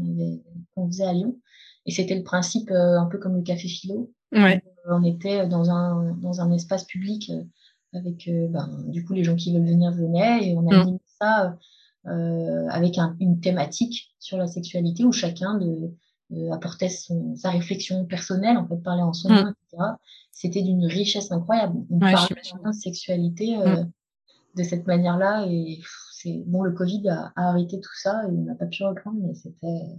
qu'on faisait à Lyon. Et c'était le principe un peu comme le café philo. Ouais. on était dans un, dans un espace public avec, ben, du coup, les gens qui veulent venir venaient et on a mis mmh. ça avec une thématique sur la sexualité où chacun de, euh, apportait son, sa réflexion personnelle, en fait, parler en son nom, mm. etc. C'était d'une richesse incroyable. On parlait de sexualité euh, mm. de cette manière-là et c'est bon, le Covid a, arrêté tout ça et on n'a pas pu reprendre, mais c'était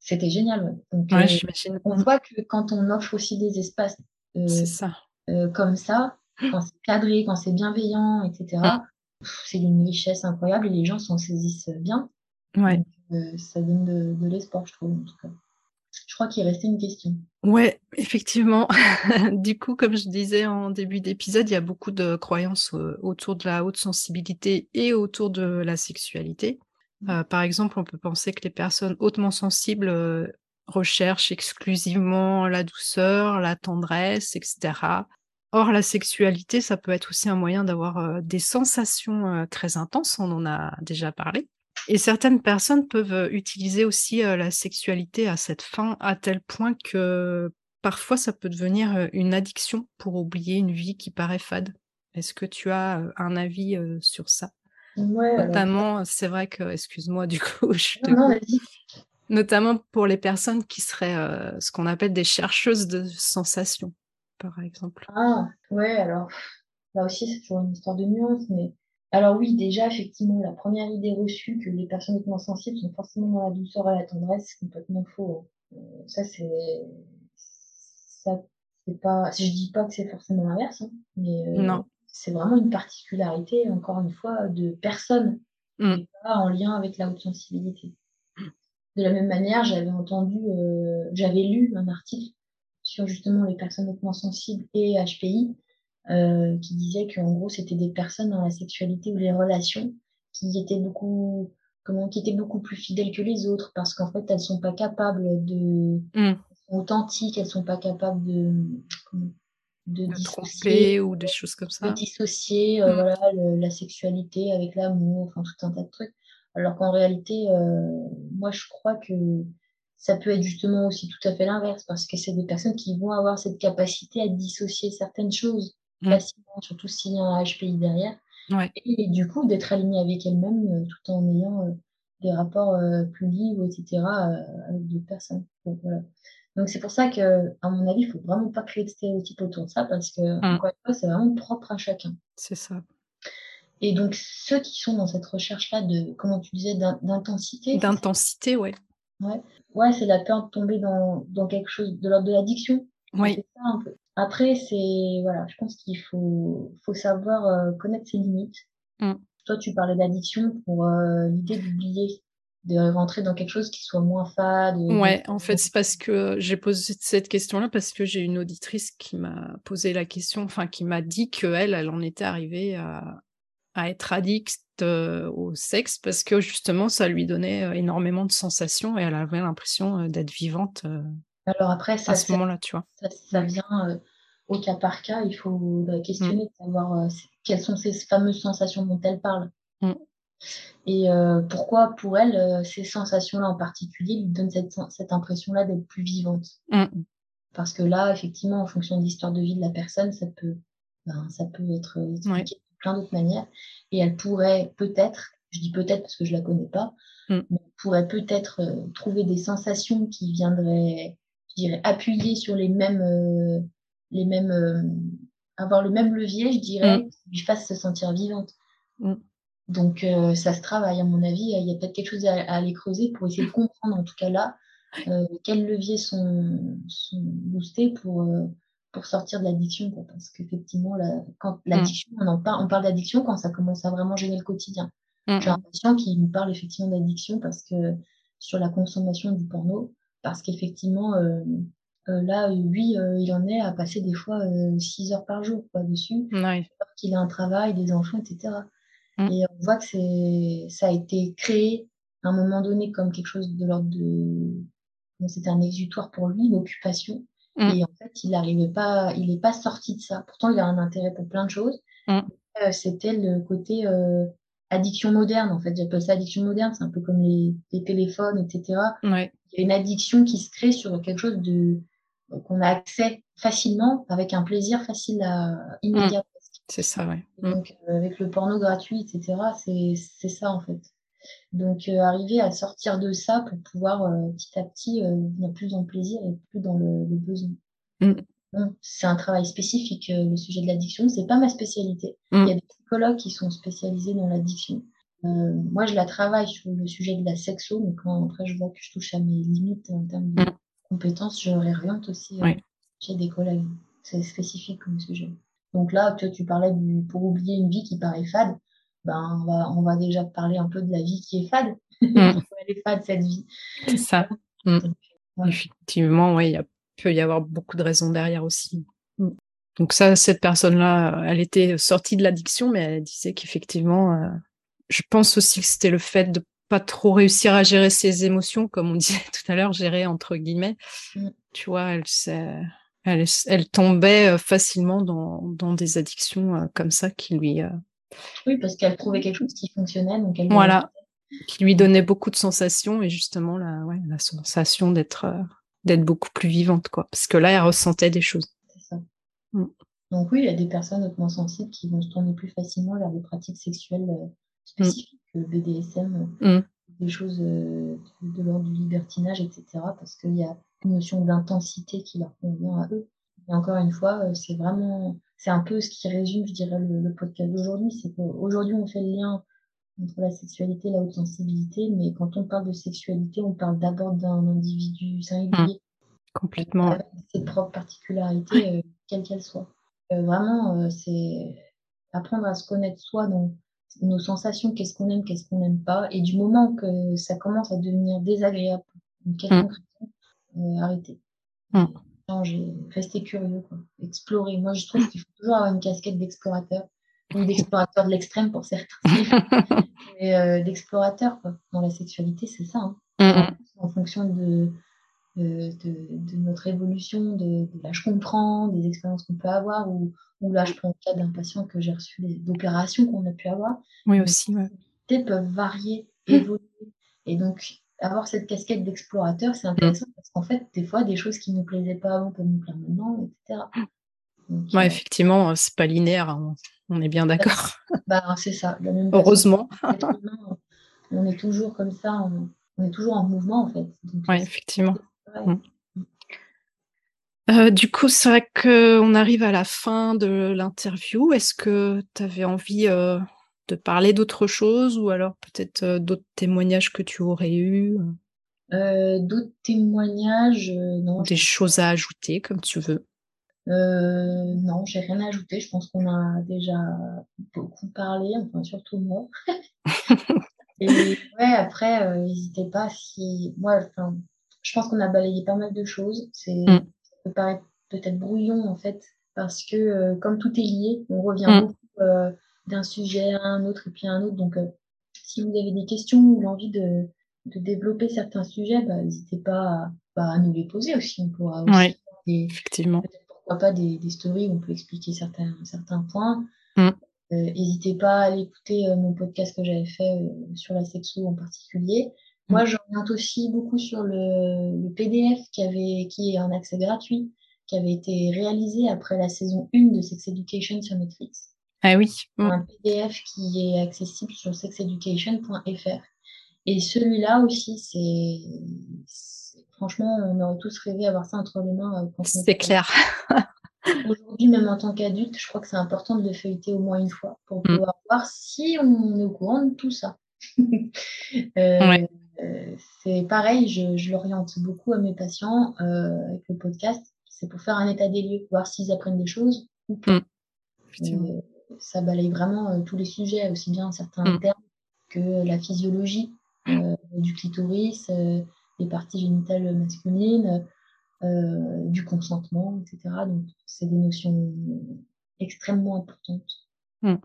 c'était génial. Donc, euh, on voit que quand on offre aussi des espaces ça. comme ça, quand c'est cadré, quand c'est bienveillant, etc., mm. c'est d'une richesse incroyable et les gens s'en saisissent bien. Ouais. Euh, ça donne de, l'espoir, je trouve, en tout cas. Je crois qu'il restait une question. Ouais, effectivement. du coup, comme je disais en début d'épisode, il y a beaucoup de croyances euh, autour de la haute sensibilité et autour de la sexualité. Mmh. Euh, par exemple, on peut penser que les personnes hautement sensibles recherchent exclusivement la douceur, la tendresse, etc. Or, la sexualité, ça peut être aussi un moyen d'avoir des sensations très intenses, on en a déjà parlé. Et certaines personnes peuvent euh, utiliser aussi euh, la sexualité à cette fin, à tel point que parfois ça peut devenir euh, une addiction pour oublier une vie qui paraît fade. Est-ce que tu as un avis sur ça? Ouais, Notamment, c'est vrai que, excuse-moi du coup, je te notamment pour les personnes qui seraient ce qu'on appelle des chercheuses de sensations, par exemple. Ah, ouais, alors là aussi c'est toujours une histoire de nuance, mais alors oui, déjà, effectivement, la première idée reçue que les personnes hautement sensibles sont forcément dans la douceur et la tendresse, c'est complètement faux. Hein. Euh, ça, c'est... Ça, c'est pas... Je dis pas que c'est forcément l'inverse, hein, mais euh, non. c'est vraiment une particularité, encore une fois, de personne, mmh. pas en lien avec la haute sensibilité. De la même manière, j'avais entendu, euh, j'avais lu un article sur justement les personnes hautement sensibles et HPI, euh, qui disait qu'en gros, c'était des personnes dans la sexualité ou les relations qui étaient beaucoup, comment, qui étaient beaucoup plus fidèles que les autres parce qu'en fait, elles sont pas capables de, sont authentiques, elles sont pas capables de, de, dissocier ou des choses comme ça. De dissocier, euh, mmh. voilà, la sexualité avec l'amour, enfin tout un tas de trucs. Alors qu'en réalité, euh, moi, je crois que ça peut être justement aussi tout à fait l'inverse, parce que c'est des personnes qui vont avoir cette capacité à dissocier certaines choses Mmh. facilement, surtout s'il y a un HPI derrière. Et, du coup, d'être aligné avec elle-même euh, tout en ayant euh, des rapports euh, plus libres, etc., avec d'autres personnes. Donc, voilà. Donc c'est pour ça que, à mon avis, il faut vraiment pas créer de stéréotypes autour de ça parce que, mmh. encore une fois, c'est vraiment propre à chacun. C'est ça. Et donc, ceux qui sont dans cette recherche-là de, comment tu disais, d'intensité. D'intensité, ouais. Ouais, ouais c'est la peur de tomber dans, dans quelque chose de l'ordre de l'addiction. Oui. C'est ça un peu. Après, c'est voilà, je pense qu'il faut, faut savoir euh, connaître ses limites. Mm. Toi, tu parlais d'addiction pour euh, l'idée d'oublier, de rentrer dans quelque chose qui soit moins fade. Ouais, en fait, c'est parce que j'ai posé cette question-là parce que j'ai une auditrice qui m'a posé la question, enfin, qui m'a dit qu'elle, elle en était arrivée à, à être addict euh, au sexe parce que justement, ça lui donnait énormément de sensations et elle avait l'impression d'être vivante. Alors après, ça, à ce moment-là, tu vois. Ça, vient euh, au cas par cas. Il faut bah, questionner, mm. savoir euh, quelles sont ces fameuses sensations dont elle parle. Mm. Et euh, pourquoi, pour elle, ces sensations-là en particulier lui donnent cette, cette impression-là d'être plus vivante? Mm. Parce que là, effectivement, en fonction de l'histoire de vie de la personne, ça peut, ben, ça peut être expliqué de plein d'autres manières. Et elle pourrait peut-être, je dis peut-être parce que je la connais pas, mais elle pourrait peut-être trouver des sensations qui viendraient dirais, appuyer sur les mêmes, euh, les mêmes, euh, avoir le même levier, je dirais, mm. qui lui fasse se sentir vivante. Mm. Donc, euh, ça se travaille, à mon avis. Il y a peut-être quelque chose à, aller creuser pour essayer de comprendre, en tout cas là, quels leviers sont, sont boostés pour, pour sortir de l'addiction. Parce qu'effectivement, la, quand mmh. l'addiction, on, en parle, on parle d'addiction quand ça commence à vraiment gêner le quotidien. J'ai un patient qui me parle effectivement d'addiction parce que sur la consommation du porno, parce qu'effectivement, euh, euh, là, lui, euh, il en est à passer des fois 6 heures par jour quoi, dessus, ouais. qu'il a un travail, des enfants, etc. Mmh. Et on voit que c'est, ça a été créé à un moment donné comme quelque chose de l'ordre de... C'était un exutoire pour lui, une occupation. Mm. Et en fait, il n'arrivait pas, il n'est pas sorti de ça. Pourtant, il a un intérêt pour plein de choses. Mm. C'était le côté euh, addiction moderne, en fait. J'appelle ça addiction moderne. C'est un peu comme les, téléphones, etc. Il y a une addiction qui se crée sur quelque chose de qu'on a accès facilement, avec un plaisir facile à immédiat. Mm. C'est ça, oui. Donc, euh, avec le porno gratuit, etc., c'est ça, en fait. Donc, euh, arriver à sortir de ça pour pouvoir euh, petit à petit euh, venir plus dans le plaisir et plus dans le, besoin. Mm. C'est un travail spécifique, le sujet de l'addiction. C'est pas ma spécialité. Mm. Il y a des psychologues qui sont spécialisés dans l'addiction. moi, je la travaille sur le sujet de la sexo, mais quand après je vois que je touche à mes limites en termes de mm. compétences, je réoriente aussi chez des collègues. C'est spécifique comme sujet. Donc là, toi, tu parlais du pour oublier une vie qui paraît fade ben, on, va, on va déjà parler un peu de la vie qui est fade. Mm. Elle est fade, cette vie. C'est ça. Mm. Effectivement, ouais, il peut y avoir beaucoup de raisons derrière aussi. Mm. Donc ça, cette personne-là, elle était sortie de l'addiction, mais elle disait qu'effectivement, euh, je pense aussi que c'était le fait de pas trop réussir à gérer ses émotions, comme on disait tout à l'heure, gérer entre guillemets. Tu vois, elle, elle, elle, tombait euh, facilement dans, dans des addictions euh, comme ça qui lui, oui, parce qu'elle trouvait quelque chose qui fonctionnait. Donc elle voilà, qui lui donnait beaucoup de sensations et justement la, ouais, la sensation d'être euh, d'être beaucoup plus vivante. Quoi. Parce que là, elle ressentait des choses. C'est ça. Mm. Donc oui, il y a des personnes hautement sensibles qui vont se tourner plus facilement vers des pratiques sexuelles euh, spécifiques, le BDSM, euh, mm. des choses de, l'ordre du libertinage, etc. Parce qu'il y a une notion d'intensité qui leur convient à eux. Et encore une fois, c'est vraiment c'est un peu ce qui résume, je dirais, le, podcast d'aujourd'hui. C'est qu'aujourd'hui, on fait le lien entre la sexualité et la haute sensibilité, mais quand on parle de sexualité, on parle d'abord d'un individu singulier. Mmh. complètement. Avec ses propres particularités, euh, quelles qu'elles soient. Euh, vraiment, euh, c'est apprendre à se connaître soi dans nos sensations, qu'est-ce qu'on aime, qu'est-ce qu'on n'aime pas. Et du moment que ça commence à devenir désagréable, une quelconque mmh. arrêter. Mmh changer, rester curieux, quoi. explorer. Moi, je trouve qu'il faut toujours avoir une casquette d'explorateur, ou d'explorateur de l'extrême pour certains, mais euh, d'explorateur dans la sexualité, c'est ça. Hein. Mm-hmm. En fonction de, de, de, notre évolution, de, l'âge qu'on prend, des expériences qu'on peut avoir, ou, ou là, je prends le cas d'un patient que j'ai reçu, d'opérations qu'on a pu avoir. Oui, aussi. Les peuvent varier, évoluer. Et donc, avoir cette casquette d'explorateur, c'est intéressant mm. parce qu'en fait, des fois, des choses qui ne nous plaisaient pas avant peuvent nous plaire maintenant, etc. Donc, ouais, euh, effectivement, c'est pas linéaire, hein, on est bien d'accord. Bah, c'est ça. Heureusement. on est toujours comme ça, on, est toujours en mouvement, en fait. Oui, effectivement. Mm. Euh, du coup, c'est vrai qu'on arrive à la fin de l'interview. Est-ce que tu avais envie euh, de parler d'autre chose ou alors peut-être euh, d'autres témoignages que tu aurais eus euh, D'autres témoignages, euh, non. Des choses à ajouter, comme tu veux. Non, j'ai rien à ajouter. Je pense qu'on a déjà beaucoup parlé, enfin surtout moi. Et ouais, après, n'hésitez pas si. Moi, enfin, je pense qu'on a balayé pas mal de choses. C'est, mm. Ça peut paraître peut-être brouillon en fait, parce que comme tout est lié, on revient mm. beaucoup d'un sujet à un autre et puis à un autre. Donc, euh, si vous avez des questions ou l'envie de, de développer certains sujets, bah, n'hésitez pas bah, à, nous les poser aussi. On pourra aussi effectivement. Pourquoi pas des, des, stories où on peut expliquer certains, certains points. Mm. Euh, n'hésitez pas à aller écouter euh, mon podcast que j'avais fait sur la sexo en particulier. Mm. Moi, j'oriente aussi beaucoup sur le, le, PDF qui, avait, qui est un accès gratuit, qui avait été réalisé après la saison 1 de Sex Education sur Netflix. Ah oui. Un PDF qui est accessible sur sexeducation.fr. Et celui-là aussi, c'est. Franchement, on aurait tous rêvé d'avoir ça entre les mains. Euh, c'est clair. Aujourd'hui, même en tant qu'adulte, je crois que c'est important de le feuilleter au moins une fois pour mm. pouvoir voir si on est au courant de tout ça. Euh, euh, c'est pareil, je, l'oriente beaucoup à mes patients avec le podcast c'est pour faire un état des lieux, voir s'ils apprennent des choses ou pas. Mmh. ça balaye vraiment tous les sujets, aussi bien certains mmh. termes que la physiologie du clitoris, les parties génitales masculines, du consentement, etc. Donc, c'est des notions extrêmement importantes mmh.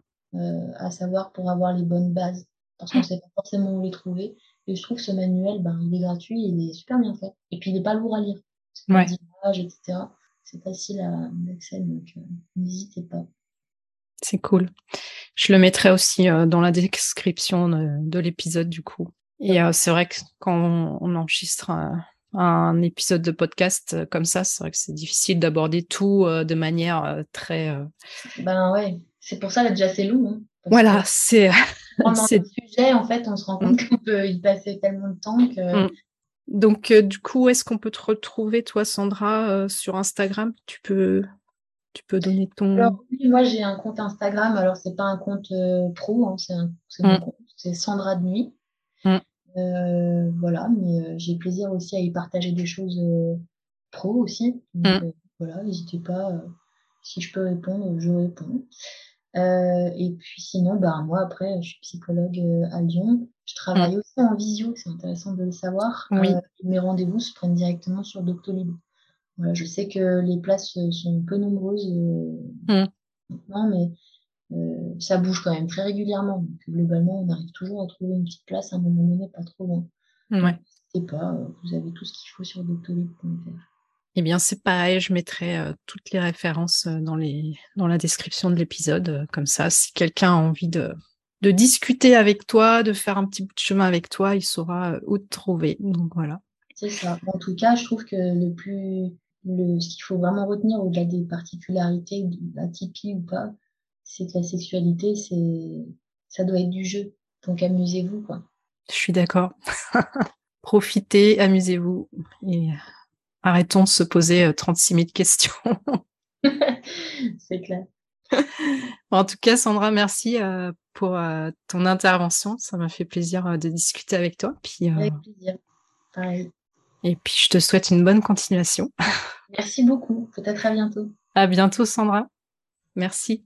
à savoir pour avoir les bonnes bases, parce qu'on ne sait pas forcément où les trouver. Et je trouve que ce manuel, ben, il est gratuit, il est super bien fait. Et puis, il n'est pas lourd à lire. C'est pas etc. C'est facile à accès, donc euh, n'hésitez pas. C'est cool. Je le mettrai aussi euh, dans la description de, l'épisode, du coup. Et euh, c'est vrai que quand on, enregistre un, épisode de podcast comme ça, c'est vrai que c'est difficile d'aborder tout de manière très. Ben ouais, c'est pour ça là déjà c'est long. Hein, voilà, c'est. Pendant le sujet, en fait, on se rend compte mmh. qu'on peut y passer tellement de temps que. Mmh. Donc, euh, du coup, est-ce qu'on peut te retrouver, toi, Sandra, euh, sur Instagram? Tu peux, tu peux donner ton. Alors, oui, moi, j'ai un compte Instagram. Alors, c'est pas un compte euh, pro, hein, c'est mon compte. C'est Sandra de Nuit. Voilà, mais j'ai plaisir aussi à y partager des choses pro aussi. Donc, voilà, n'hésitez pas. si je peux répondre, je réponds. Euh, et puis sinon, ben, moi, après, je suis psychologue euh, à Lyon. Je travaille aussi en visio, c'est intéressant de le savoir. Euh, mes rendez-vous se prennent directement sur Doctolib. Voilà, je sais que les places sont peu nombreuses mmh. maintenant, mais ça bouge quand même très régulièrement. Donc, globalement, on arrive toujours à trouver une petite place à un moment donné, pas trop loin. Ouais. N'hésitez pas, vous avez tout ce qu'il faut sur doctolib.fr. Eh bien, c'est pareil, je mettrai toutes les références dans, les, dans la description de l'épisode. comme ça, si quelqu'un a envie de, de discuter avec toi, de faire un petit bout de chemin avec toi, il saura où te trouver. Donc voilà. C'est ça. En tout cas, je trouve que le plus, le, ce qu'il faut vraiment retenir au-delà des particularités, de la ou pas, c'est que la sexualité, c'est, ça doit être du jeu. Donc amusez-vous, quoi. Je suis d'accord. Profitez, amusez-vous. Et Arrêtons de se poser 36 euh, 000 questions. C'est clair. En tout cas, Sandra, merci euh, pour euh, ton intervention. Ça m'a fait plaisir de discuter avec toi. Puis, avec plaisir. Pareil. Et puis, je te souhaite une bonne continuation. Merci beaucoup. Peut-être à bientôt. À bientôt, Sandra. Merci.